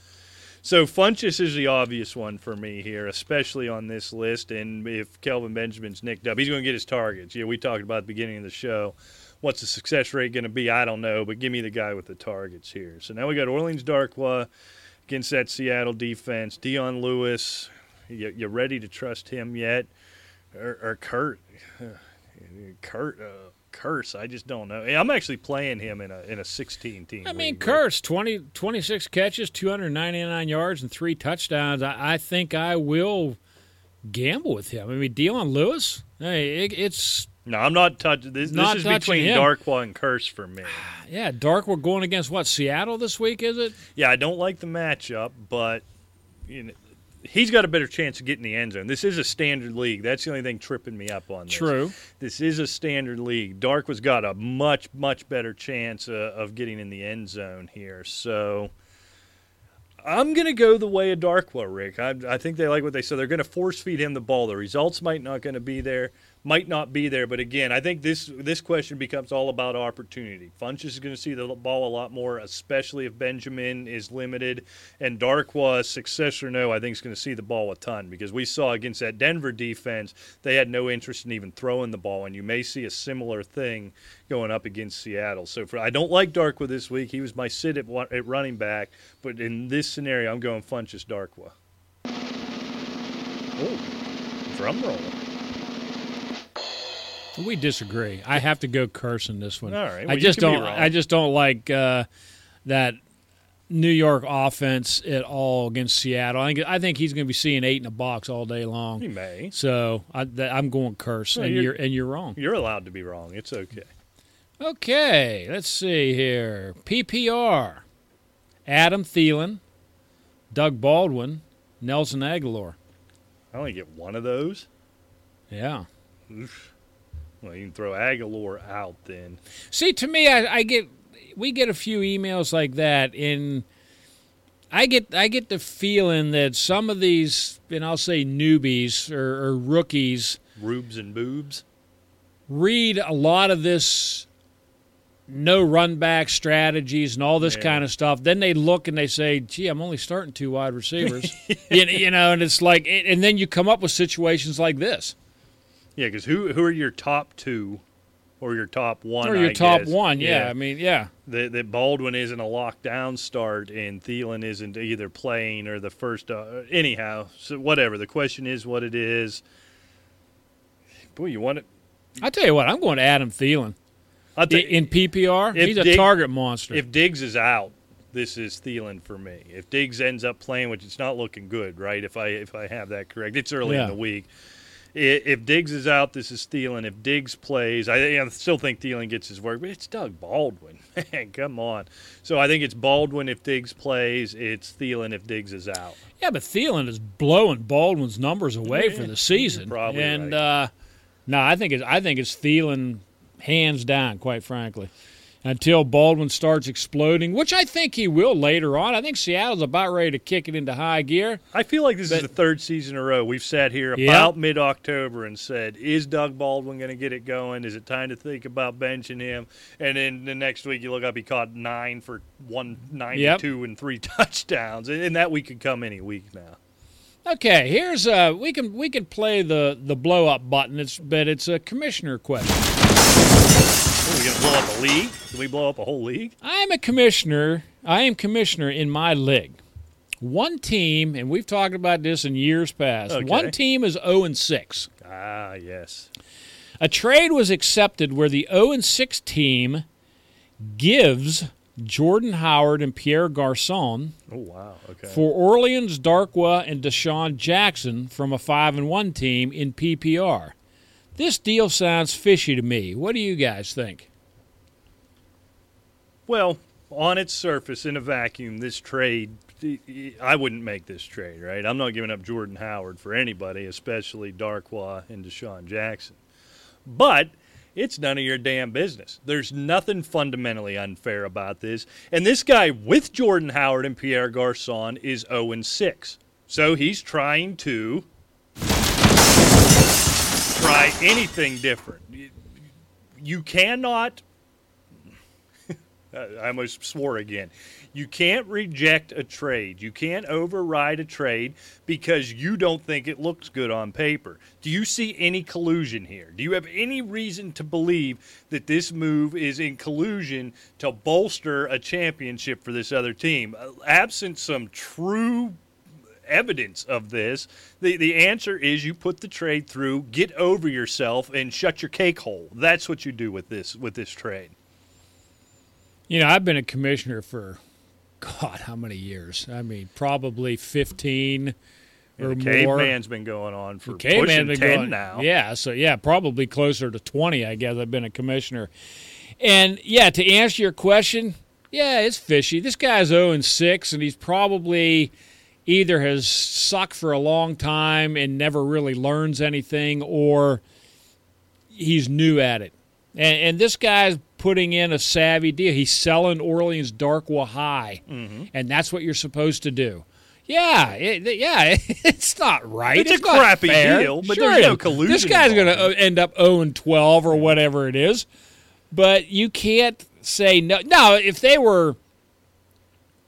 So Funchess is the obvious one for me here, especially on this list. And if Kelvin Benjamin's nicked up, he's going to get his targets. Yeah, we talked about at the beginning of the show. What's the success rate going to be? I don't know, but give me the guy with the targets here. So now we got Orleans Darkwa against that Seattle defense. Dion Lewis, you, you ready to trust him yet? Or, or Kurt? Kurt, uh, Kearse. I just don't know. I'm actually playing him in a in a 16 team. I mean, league. Kearse, 20, 26 catches, 299 yards, and three touchdowns. I, I think I will gamble with him. I mean, Dion Lewis, hey, it, it's, No, I'm not touching this. Not this is between him. Darkwa and Kearse for me. yeah, Dark, we're going against what, Seattle this week, is it? Yeah, I don't like the matchup, but you know, he's got a better chance of getting the end zone. This is a standard league. That's the only thing tripping me up on this. True. This is a standard league. Darkwa's got a much much better chance uh, of getting in the end zone here. So I'm going to go the way of Darkwa, Rick. I, I think they like what they said. They're going to force feed him the ball. The results might not going to be there, might not be there. But again, I think this this question becomes all about opportunity. Funchess is going to see the ball a lot more, especially if Benjamin is limited. And Darkwa, success or no, I think is going to see the ball a ton because we saw against that Denver defense, they had no interest in even throwing the ball. And you may see a similar thing going up against Seattle. So for I don't like Darkwa this week. He was my sit at, at running back, but in this scenario, I'm going Funchess Darkwa. Oh, drum roll. We disagree. I have to go Kearse in this one. All right. I Well, you just don't. I just don't like uh, that. New York offense at all against Seattle. I think, I think he's going to be seeing eight in a box all day long. He may. So I, I'm going Kearse, No, and you're- you're and you're wrong. You're allowed to be wrong. It's okay. Okay, let's see here. PPR: Adam Thielen, Doug Baldwin, Nelson Agholor. I only get one of those. Yeah. Oof. Well, you can throw Agholor out then. See, to me, I, I get we get a few emails like that, and I get I get the feeling that some of these, and I'll say newbies or, or rookies, Rubes and boobs. read a lot of this no run back strategies and all this Yeah. kind of stuff. Then they look and they say, "Gee, I'm only starting two wide receivers," you, you know, and it's like, and then you come up with situations like this, Yeah, because who who are your top two, or your top one? or your I top guess? one. Yeah, I mean, yeah. that, that Baldwin isn't a lockdown start and Thielen isn't either playing or the first. Uh, anyhow, so whatever. The question is what it is. Boy, you want it. I tell you what, I'm going to Adam Thielen. I think in PPR, he's a target monster. if Diggs is out, this is Thielen for me. If Diggs ends up playing, which it's not looking good, right? If I if I have that correct, it's early Yeah. in the week. If Diggs is out, this is Thielen. If Diggs plays, I, I still think Thielen gets his work, but it's Doug Baldwin. Man, come on. So I think it's Baldwin if Diggs plays. It's Thielen if Diggs is out. yeah, but Thielen is blowing Baldwin's numbers away for the season. probably and right. uh, no, I think it's I think it's Thielen hands down. Quite frankly, until Baldwin starts exploding, which I think he will later on. I think Seattle's about ready to kick it into high gear. I feel like this is the third season in a row. We've sat here Yeah. about mid October and said, Is Doug Baldwin going to get it going? Is it time to think about benching him? And then the next week, you look up, he caught nine for 192 and three touchdowns. And that week could come any week now. Okay, here's uh we can we can play the the blow up button. It's but it's a commissioner question. Are we going to blow up a league? Can we blow up a whole league? I'm a commissioner. I am commissioner in my league. One team, and we've talked about this in years past. Okay. One team is 0 and 6. Ah, yes. A trade was accepted where the 0 and 6 team gives Jordan Howard and Pierre Garcon Oh, wow. Okay. for Orleans Darkwa and DeSean Jackson from a 5 and 1 team in PPR. This deal sounds fishy to me. What do you guys think? Well, on its surface, in a vacuum, this trade, I wouldn't make this trade, right? I'm not giving up Jordan Howard for anybody, especially Darkwa and DeSean Jackson. But it's none of your damn business. There's nothing fundamentally unfair about this. And this guy with Jordan Howard and Pierre Garcon is 0 6. So he's trying to try anything different. You- You cannot I almost swore again. You can't reject a trade. You can't override a trade because you don't think it looks good on paper. Do you see any collusion here? Do you have any reason to believe that this move is in collusion to bolster a championship for this other team? Uh, Absent some true evidence of this, the, the answer is you put the trade through, get over yourself, and shut your cake hole. That's what you do with this with this trade. You know, I've been a commissioner for God, how many years? I mean, probably fifteen or And caveman's been going on for Caveman pushing been 10 going- now. Yeah, so yeah, probably closer to twenty. I guess I've been a commissioner, and yeah, to answer your question, yeah, it's fishy. This guy's zero and six, and he's probably either has sucked for a long time and never really learns anything, or he's new at it. And, and this guy's putting in a savvy deal. He's selling Orleans Darkwa high, Mm-hmm. and that's what you're supposed to do. Yeah, it, yeah, it's not right. It's a crappy fair. deal, but Sure there's no collusion This guy's going to end up 0 and 12 or whatever it is, but you can't say no. Now, if they were,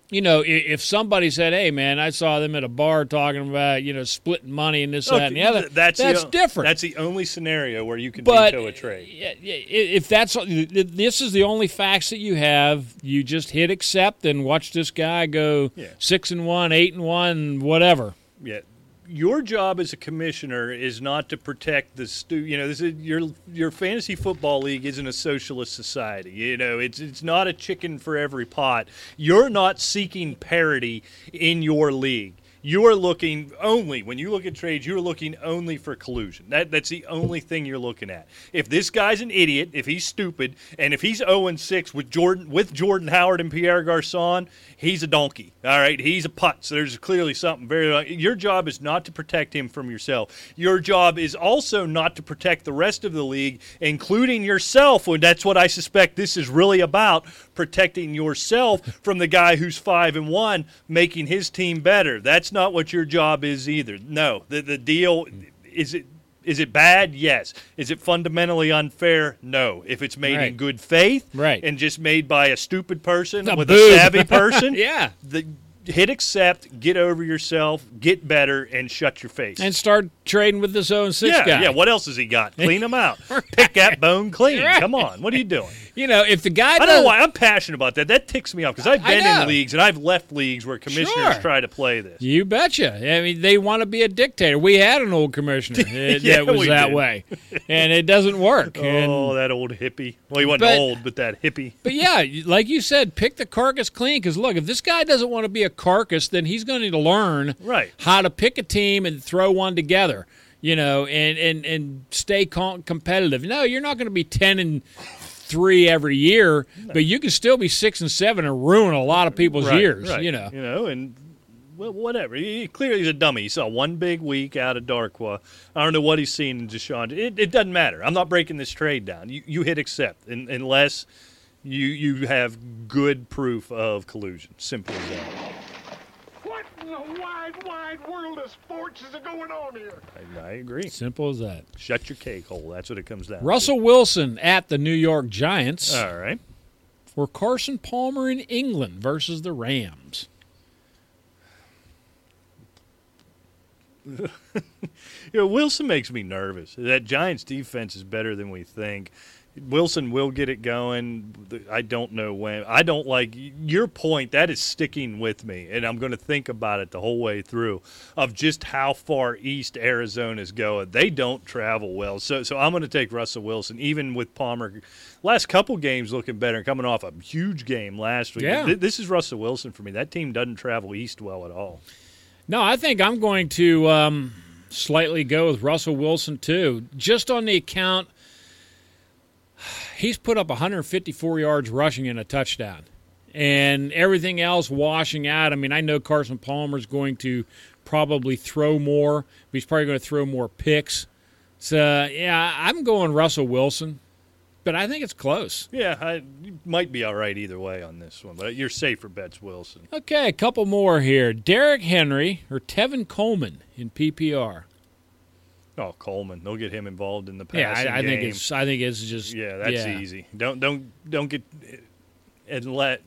you know, if somebody said, "Hey, man, I saw them at a bar talking about you know splitting money and this, that, and the other," that's that's the, different. That's the only scenario where you can but veto a trade. yeah, yeah, if that's this is the only facts that you have, you just hit accept and watch this guy go Yeah. six and one, eight and one, whatever. Yeah, your job as a commissioner is not to protect the stu. You know, this is your your fantasy football league isn't a socialist society. You know, it's it's not a chicken for every pot. You're not seeking parity in your league. You are looking only when you look at trades. You're looking only for collusion. That that's the only thing you're looking at. If this guy's an idiot, if he's stupid, and if he's 0 and 6 with Jordan with Jordan Howard and Pierre Garcon, he's a donkey. All right, he's a putz. So there's clearly something very. Your job is not to protect him from yourself. Your job is also not to protect the rest of the league, including yourself. And that's what I suspect this is really about: protecting yourself from the guy who's five and one, making his team better. That's not what your job is either. No, the the deal is it. Is it bad? Yes. Is it fundamentally unfair? No. If it's made in good faith Right. and just made by a stupid person A with boob. a savvy person, Yeah. the, hit accept, get over yourself, get better, and shut your face. And start trading with this 0 6 yeah, guy. yeah. What else has he got? Clean him out. Pick that bone clean. Right. Come on. What are you doing? You know, if the guy I don't know why I'm passionate about that. That ticks me off because I've I been know. in leagues and I've left leagues where commissioners Sure. try to play this. You betcha. I mean, they want to be a dictator. We had an old commissioner uh, that Yeah, that was that did. way, and it doesn't work. Oh, and- oh, that old hippie. Well, he wasn't But- old, but that hippie. But yeah, like you said, pick the carcass clean. Because look, if this guy doesn't want to be a carcass, then he's going to need to learn Right. how to pick a team and throw one together. You know, and and and stay competitive. No, you're not going to be ten and three every year, but you can still be six and seven and ruin a lot of people's Right, years. right. You know. You know, and well, whatever. He, he clearly he's a dummy. He saw one big week out of Darkwa. I don't know what he's seen in Deshaun. It, it doesn't matter. I'm not breaking this trade down. You, you hit accept unless you you have good proof of collusion. Simple as that. What in the wide, wide world of sports is going on here? I, I agree. Simple as that. Shut your cake hole. That's what it comes down. To. Russell Wilson at the New York Giants to. All right. for Carson Palmer in England versus the Rams. You know, Wilson makes me nervous. That Giants defense is better than we think. Wilson will get it going. I don't know when. I don't like your point. That is sticking with me, and I'm going to think about it the whole way through of just how far east Arizona's going. They don't travel well, so so I'm going to take Russell Wilson, even with Palmer. Last couple games looking better, coming off a huge game last week. Yeah. Th- This is Russell Wilson for me. That team doesn't travel east well at all. No, I think I'm going to um, slightly go with Russell Wilson too, just on the account he's put up 154 yards rushing and a touchdown, and everything else washing out. I mean, I know Carson Palmer's going to probably throw more, but he's probably going to throw more picks. So yeah, I'm going Russell Wilson, but I think it's close. Yeah, I, you might be all right either way on this one, but your safer bet's Wilson. Okay, a couple more here. Derek Henry or Tevin Coleman in PPR. Oh, Coleman, they'll get him involved in the Yeah, passing I, I think it's. I think it's just. yeah, that's yeah. easy. Don't don't don't get and let.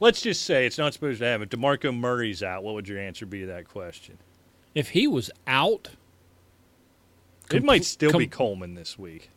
Let's just say it's not supposed to happen. Demarco Murray's out. What would your answer be to that question? If he was out, it might still be Coleman this week.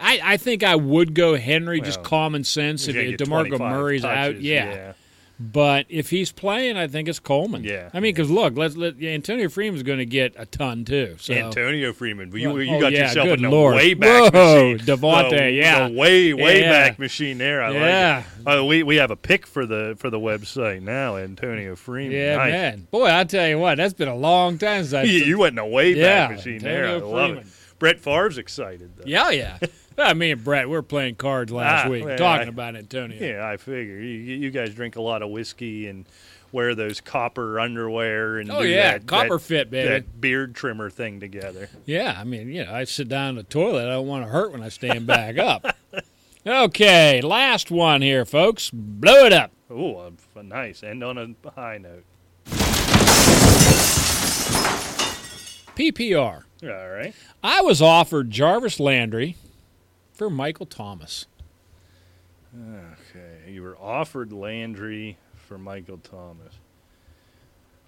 I, I think I would go Henry, just common sense. If, if Demarco 25 Murray's out, touches, yeah. But if he's playing, I think it's Coleman. Yeah. I mean, because look, let's let Antonio Freeman's going to get a ton too. So Antonio Freeman, you, Well, you oh, got yeah, yourself in the Lord. way back Whoa, machine. Devonta, The- yeah. the way way Yeah. back machine there. I Yeah. like it. Uh, we we have a pick for the for the website now. Antonio Freeman. yeah, Nice. man, boy, I tell you what, that's been a long time since I. you, you went in a way back machine there. I Antonio love it. Brett Favre's excited though. yeah, yeah. Well, me and Brett, we were playing cards last Ah, week, talking I- about Antonio. Yeah, I figure you, you guys drink a lot of whiskey and wear those copper underwear and Oh yeah, that, copper that, fit, baby. that beard trimmer thing together. Yeah, I mean, you know, I sit down in the toilet. I don't want to hurt when I stand back up. Okay, last one here, folks. Blow it up. Oh, nice. End on a high note. PPR. All right. I was offered Jarvis Landry for Michael Thomas. Okay, you were offered Landry for Michael Thomas.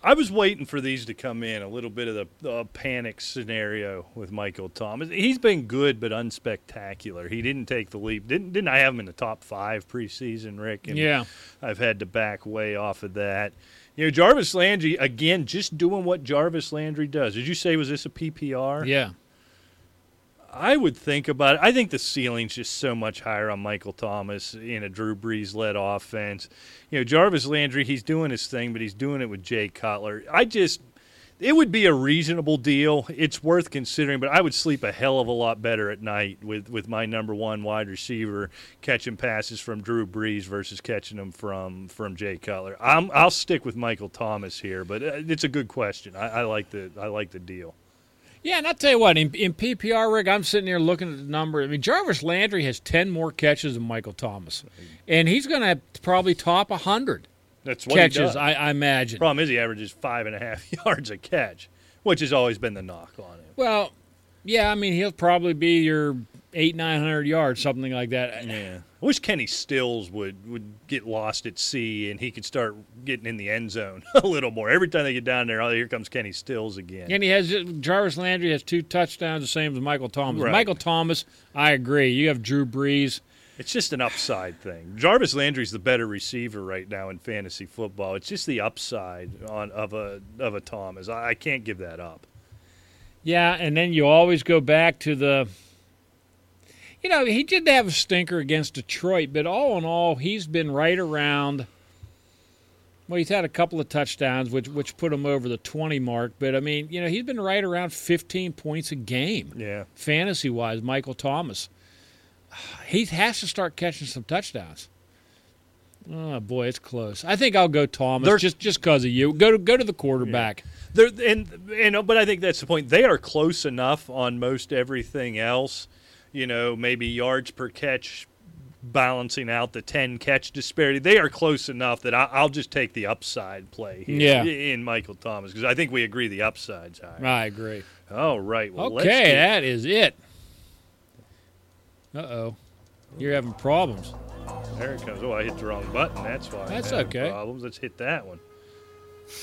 I was waiting for these to come in a little bit of the, the panic scenario with Michael Thomas. He's been good but unspectacular. He didn't take the leap. Didn't didn't I have him in the top five preseason, Rick? And Yeah. I've had to back way off of that. You know, Jarvis Landry again, just doing what Jarvis Landry does. Did you say was this a PPR? Yeah. I would think about it. I think the ceiling's just so much higher on Michael Thomas in a Drew Brees led offense. You know, Jarvis Landry, he's doing his thing, but he's doing it with Jay Cutler. I just it would be a reasonable deal. It's worth considering, but I would sleep a hell of a lot better at night with, with my number one wide receiver catching passes from Drew Brees versus catching them from from Jay Cutler. I'm, I'll stick with Michael Thomas here, but uh, it's a good question. I, I like the I like the deal. Yeah, and I'll tell you what, in, in PPR, Rick, I'm sitting here looking at the number. I mean, Jarvis Landry has 10 more catches than Michael Thomas, and he's going to probably top 100 That's what catches. I, I imagine. Problem is, he averages five and a half yards a catch, which has always been the knock on him. Well, yeah, I mean, he'll probably be your eight, 900 yards, something like that. Yeah. I wish Kenny Stills would, would get lost at sea and he could start getting in the end zone a little more. Every time they get down there, oh, here comes Kenny Stills again. And he has Jarvis Landry has two touchdowns, the same as Michael Thomas. Right. Michael Thomas, I agree. You have Drew Brees. It's just an upside thing. Jarvis Landry's the better receiver right now in fantasy football. It's just the upside on of a of a Thomas. I, I can't give that up. Yeah, and then you always go back to the. You know, he did have a stinker against Detroit, but all in all, he's been right around. Well, he's had a couple of touchdowns, which which put him over the twenty mark. But I mean, you know, he's been right around fifteen points a game, Yeah. fantasy wise. Michael Thomas, he has to start catching some touchdowns. Oh boy, it's close. I think I'll go Thomas They're- just just because of you. Go to go to the quarterback. They're, and and but I think that's the point. They are close enough on most everything else. You know, maybe yards per catch balancing out the 10 catch disparity. They are close enough that I, I'll just take the upside play here Yeah. in Michael Thomas because I think we agree the upside's high. I agree. All right. Well, let's Okay, that is it. Uh oh. You're having problems. There it comes. Oh, I hit the wrong button. That's why. That's okay. Problems. Let's hit that one.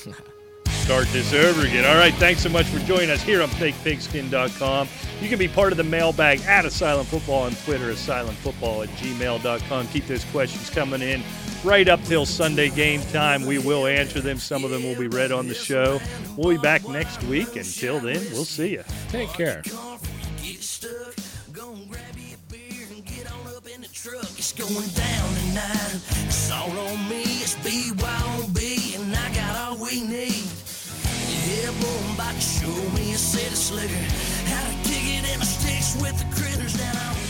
Start this over again. All right. Thanks so much for joining us here on FakePigskin.com. You can be part of the mailbag at Asylum Football on Twitter, asylumfootball at gmail.com. Keep those questions coming in right up till Sunday game time. We will answer them. Some of them will be read on the show. We'll be back next week. Until then, we'll see you. Take care. Get stuck, go and grab you a beer and get on up in the truck. It's going down tonight. It's all on me. It's BYOB, and I got all we need. Yeah, boy, I'm about to show me a city slicker. How to kick it in the sticks with the critters that I